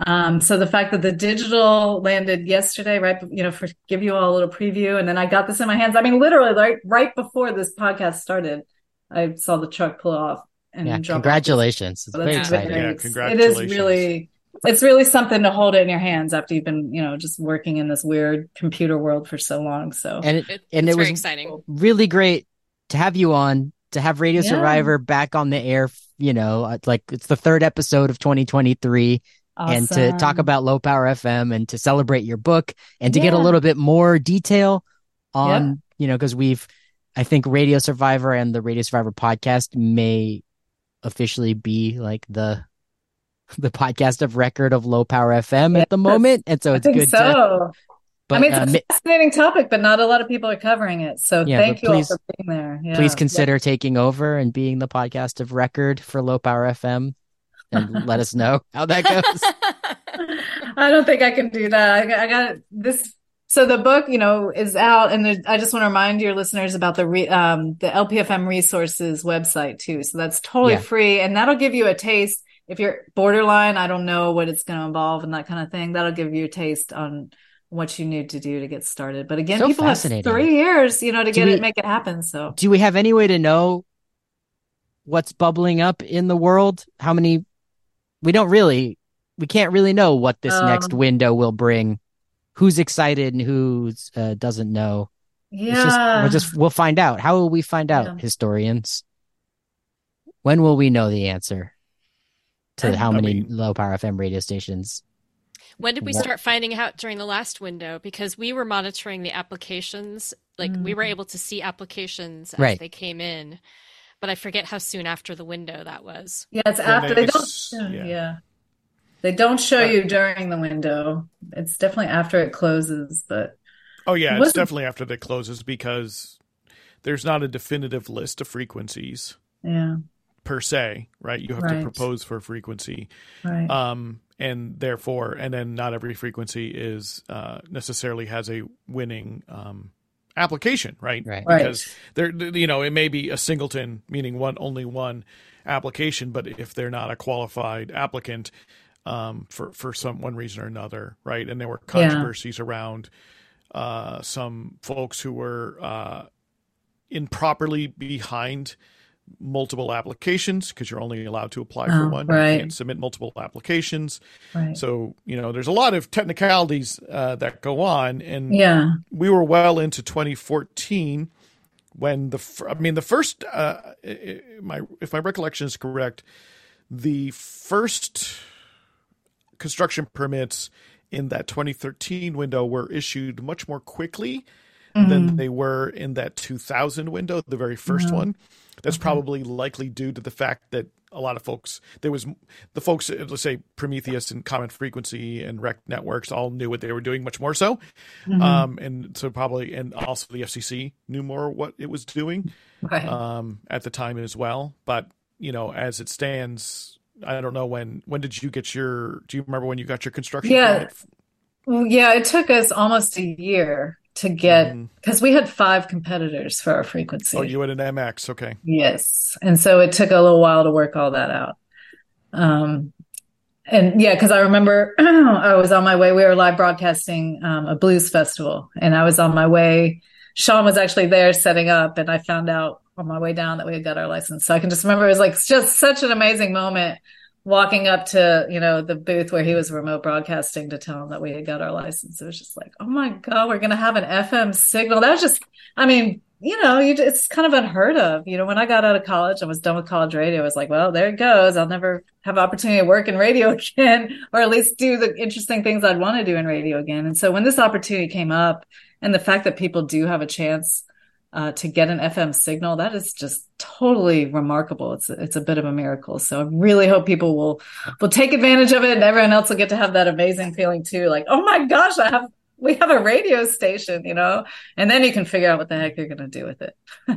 Um, so the fact that the digital landed yesterday, right? You know, for give you all a little preview, and then I got this in my hands. I mean, literally, like right before this podcast started, I saw the truck pull off. And yeah, congratulations! It's very exciting. Yeah, congratulations. It is really it's really something to hold it in your hands after you've been, you know, just working in this weird computer world for so long. So and it, and it was exciting. really great to have you on to have Radio yeah. Survivor back on the air. You know, uh, like it's the third episode of 2023. Awesome. And to talk about low power FM and to celebrate your book and to yeah. get a little bit more detail on, yeah. you know, because we've, I think Radio Survivor and the Radio Survivor podcast may officially be like the the podcast of record of low power FM at the moment, and so it's good. So. To, but, I mean, it's uh, a fascinating topic, but not a lot of people are covering it. So yeah, thank you please, all for being there. Yeah. Please consider yeah. taking over and being the podcast of record for low power FM, and let us know how that goes. I don't think I can do that. I, I got this. So the book, you know, is out, and I just want to remind your listeners about the re, um, the LPFM resources website too. So that's totally yeah. free, and that'll give you a taste if you're borderline, I don't know what it's going to involve and that kind of thing. That'll give you a taste on what you need to do to get started. But again, so people have three years, you know, to do get we, it, make it happen. So, do we have any way to know what's bubbling up in the world? How many? We don't really, we can't really know what this um, next window will bring. Who's excited and who uh, doesn't know? Yeah, just, we'll just we'll find out. How will we find out, yeah. historians? When will we know the answer? To how many mean, low power FM radio stations. When did we start finding out during the last window? Because we were monitoring the applications, like mm. we were mm. able to see applications as right. they came in, but I forget how soon after the window that was. Yeah, it's after they, they don't. Yeah. yeah. they don't show you during the window. It's definitely after it closes, but. Oh yeah, it's definitely after it closes because there's not a definitive list of frequencies. Yeah per se, right? You have right. to propose for frequency. Right. Um, and therefore, and then not every frequency is uh, necessarily has a winning um, application, right? Right. Because there, you know, it may be a singleton, meaning one only one application, but if they're not a qualified applicant um, for for some one reason or another, right? And there were controversies yeah. around uh, some folks who were uh, improperly behind multiple applications because you're only allowed to apply for oh, one. Right. You can't submit multiple applications. Right. So, you know, there's a lot of technicalities uh, that go on. And yeah. we were well into 2014 when the, I mean, the first, uh, my, if my recollection is correct, the first construction permits in that 2013 window were issued much more quickly mm-hmm. than they were in that 2000 window, the very 1st mm-hmm. one. That's okay. probably likely due to the fact that a lot of folks there was the folks let's say Prometheus and Common Frequency and REC Networks all knew what they were doing much more so, mm-hmm. um, and so probably and also the FCC knew more what it was doing right. um, at the time as well. But you know, as it stands, I don't know when. When did you get your? Do you remember when you got your construction? Yeah, well, yeah. It took us almost a year to get because mm. we had five competitors for our frequency. Oh, you had an MX, okay? Yes, and so it took a little while to work all that out. Um, and yeah, because I remember I was on my way. We were live broadcasting um, a blues festival, and I was on my way. Sean was actually there setting up, and I found out on my way down that we had got our license. So I can just remember it was like just such an amazing moment walking up to you know the booth where he was remote broadcasting to tell him that we had got our license. It was just like, oh my god, we're gonna have an FM signal. That was just, I mean, you know, you, it's kind of unheard of. You know, when I got out of college, I was done with college radio. I was like, well, there it goes. I'll never have opportunity to work in radio again, or at least do the interesting things I'd want to do in radio again. And so when this opportunity came up, and the fact that people do have a chance uh, to get an FM signal, that is just totally remarkable. It's it's a bit of a miracle. So I really hope people will will take advantage of it, and everyone else will get to have that amazing feeling too. Like, oh my gosh, I have we have a radio station, you know, and then you can figure out what the heck you're going to do with it.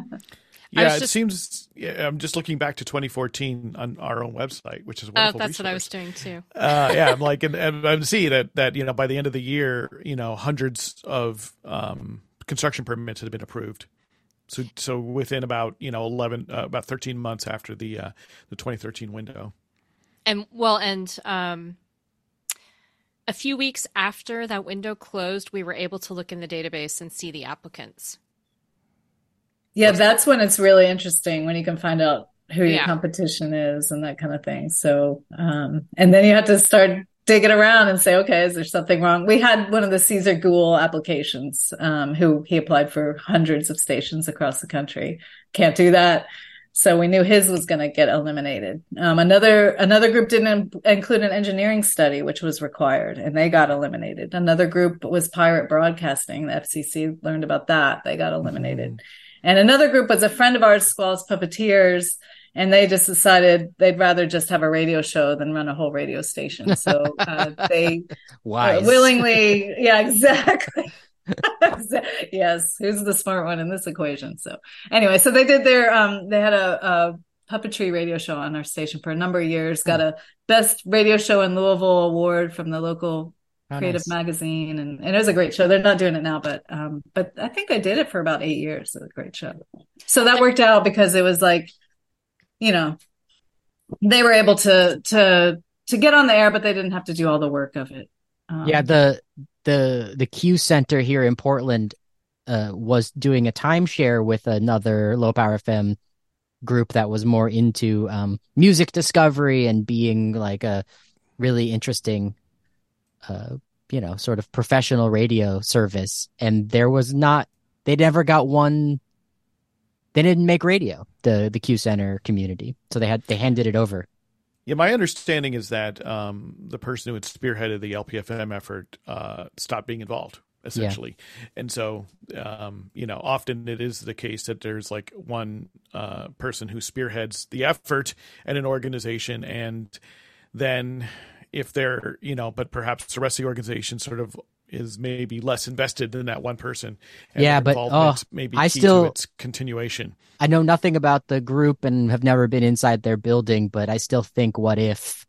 yeah, it just, seems. Yeah, I'm just looking back to 2014 on our own website, which is wonderful. Oh, that's resource. what I was doing too. uh, yeah, I'm like, and, and I'm seeing that that you know by the end of the year, you know, hundreds of um, construction permits had been approved. So, so within about you know 11, uh, about 13 months after the uh, the 2013 window. And well, and um, a few weeks after that window closed, we were able to look in the database and see the applicants. Yeah, that's when it's really interesting when you can find out who your yeah. competition is and that kind of thing. So, um, and then you have to start digging around and say, okay, is there something wrong? We had one of the Caesar Gould applications, um, who he applied for hundreds of stations across the country. Can't do that. So we knew his was going to get eliminated. Um, another another group didn't include an engineering study, which was required, and they got eliminated. Another group was pirate broadcasting. The FCC learned about that; they got eliminated. Mm-hmm. And another group was a friend of ours, Squall's Puppeteers, and they just decided they'd rather just have a radio show than run a whole radio station. So uh, they uh, willingly, yeah, exactly. yes, who's the smart one in this equation? So anyway, so they did their um they had a, a puppetry radio show on our station for a number of years, got a best radio show in Louisville award from the local oh, creative nice. magazine and, and, it was a great show. They're not doing it now, but um but I think they did it for about eight years. It was a great show. So that worked out because it was like, you know, they were able to to to get on the air, but they didn't have to do all the work of it. Um, yeah, the the the Q Center here in Portland uh, was doing a timeshare with another low power FM group that was more into um, music discovery and being like a really interesting, uh, you know, sort of professional radio service. And there was not, they never got one. They didn't make radio the the Q Center community, so they had they handed it over. Yeah, my understanding is that um, the person who had spearheaded the LPFM effort uh, stopped being involved, essentially. Yeah. And so, um, you know, often it is the case that there's like one uh, person who spearheads the effort at an organization, and then if they're, you know, but perhaps the rest of the organization sort of is maybe less invested than that one person. yeah, but oh, maybe I still its continuation. I know nothing about the group and have never been inside their building, but I still think, what if?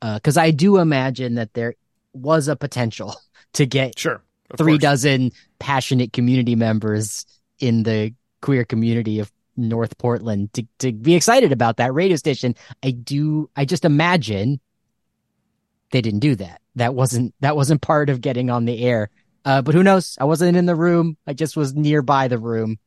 Because uh, I do imagine that there was a potential to get sure three course. dozen passionate community members in the queer community of North Portland to to be excited about that radio station. I do. I just imagine they didn't do that. That wasn't that wasn't part of getting on the air. Uh, but who knows? I wasn't in the room. I just was nearby the room,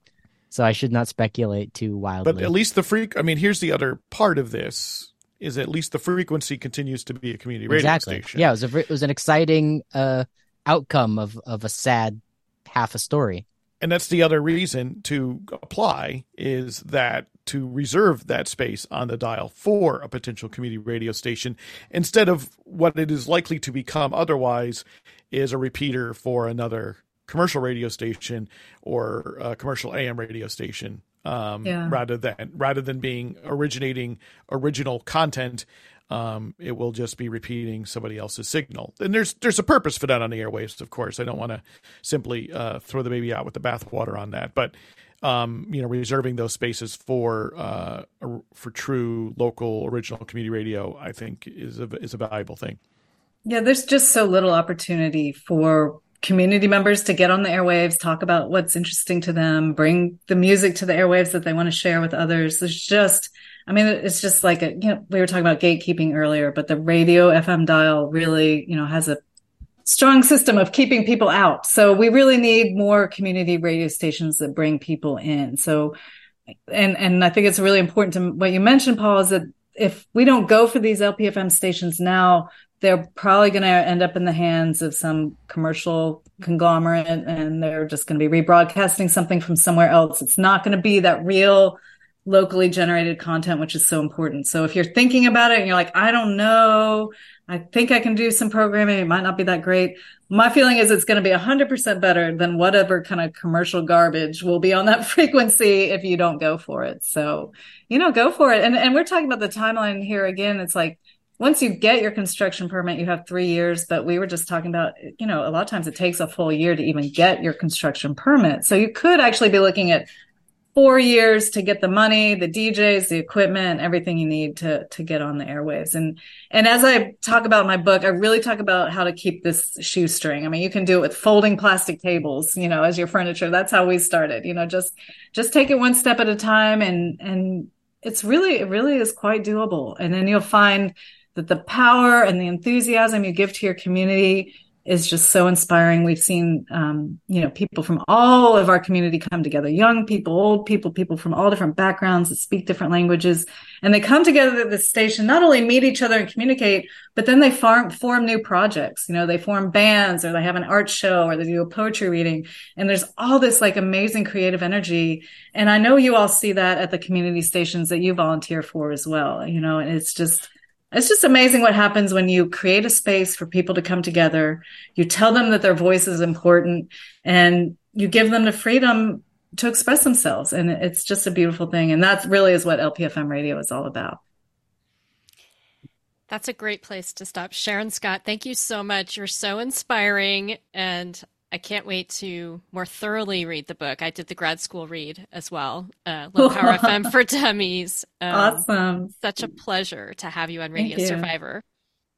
so I should not speculate too wildly. But at least the freak. I mean, here's the other part of this: is at least the frequency continues to be a community radio exactly. station. Yeah, it was a, it was an exciting uh, outcome of of a sad half a story and that's the other reason to apply is that to reserve that space on the dial for a potential community radio station instead of what it is likely to become otherwise is a repeater for another commercial radio station or a commercial AM radio station um, yeah. rather than rather than being originating original content um, it will just be repeating somebody else's signal. And there's there's a purpose for that on the airwaves, of course. I don't want to simply uh, throw the baby out with the bathwater on that, but um, you know, reserving those spaces for uh, for true local original community radio, I think is a is a valuable thing. Yeah, there's just so little opportunity for community members to get on the airwaves, talk about what's interesting to them, bring the music to the airwaves that they want to share with others. There's just, I mean, it's just like a, you know, we were talking about gatekeeping earlier, but the radio FM dial really, you know, has a strong system of keeping people out. So we really need more community radio stations that bring people in. So, and, and I think it's really important to what you mentioned, Paul, is that if we don't go for these LPFM stations now, they're probably going to end up in the hands of some commercial conglomerate and they're just going to be rebroadcasting something from somewhere else. It's not going to be that real locally generated content, which is so important. So if you're thinking about it and you're like, I don't know, I think I can do some programming. It might not be that great. My feeling is it's going to be 100% better than whatever kind of commercial garbage will be on that frequency if you don't go for it. So, you know, go for it. And, and we're talking about the timeline here again. It's like, once you get your construction permit, you have three years. But we were just talking about, you know, a lot of times it takes a full year to even get your construction permit. So you could actually be looking at four years to get the money, the DJs, the equipment, everything you need to to get on the airwaves. And and as I talk about my book, I really talk about how to keep this shoestring. I mean, you can do it with folding plastic tables, you know, as your furniture. That's how we started. You know, just just take it one step at a time and and it's really it really is quite doable. And then you'll find that the power and the enthusiasm you give to your community is just so inspiring. We've seen, um, you know, people from all of our community come together, young people, old people, people from all different backgrounds that speak different languages. And they come together at the station, not only meet each other and communicate, but then they form, form new projects. You know, they form bands or they have an art show or they do a poetry reading. And there's all this like amazing creative energy. And I know you all see that at the community stations that you volunteer for as well, you know, and it's just, it's just amazing what happens when you create a space for people to come together. You tell them that their voice is important and you give them the freedom to express themselves. And it's just a beautiful thing. And that really is what LPFM radio is all about. That's a great place to stop. Sharon Scott, thank you so much. You're so inspiring. And I can't wait to more thoroughly read the book. I did the grad school read as well. Uh, Low Power FM for Dummies. Um, awesome. Such a pleasure to have you on Radio you. Survivor.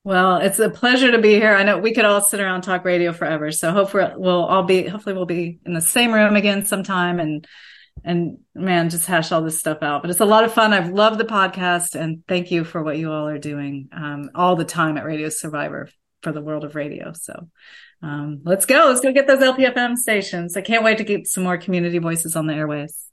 Well, it's a pleasure to be here. I know we could all sit around talk radio forever. So hopefully we'll all be hopefully we'll be in the same room again sometime and and man, just hash all this stuff out. But it's a lot of fun. I've loved the podcast and thank you for what you all are doing um, all the time at Radio Survivor for the world of radio. So um, let's go. Let's go get those LPFM stations. I can't wait to get some more community voices on the airways.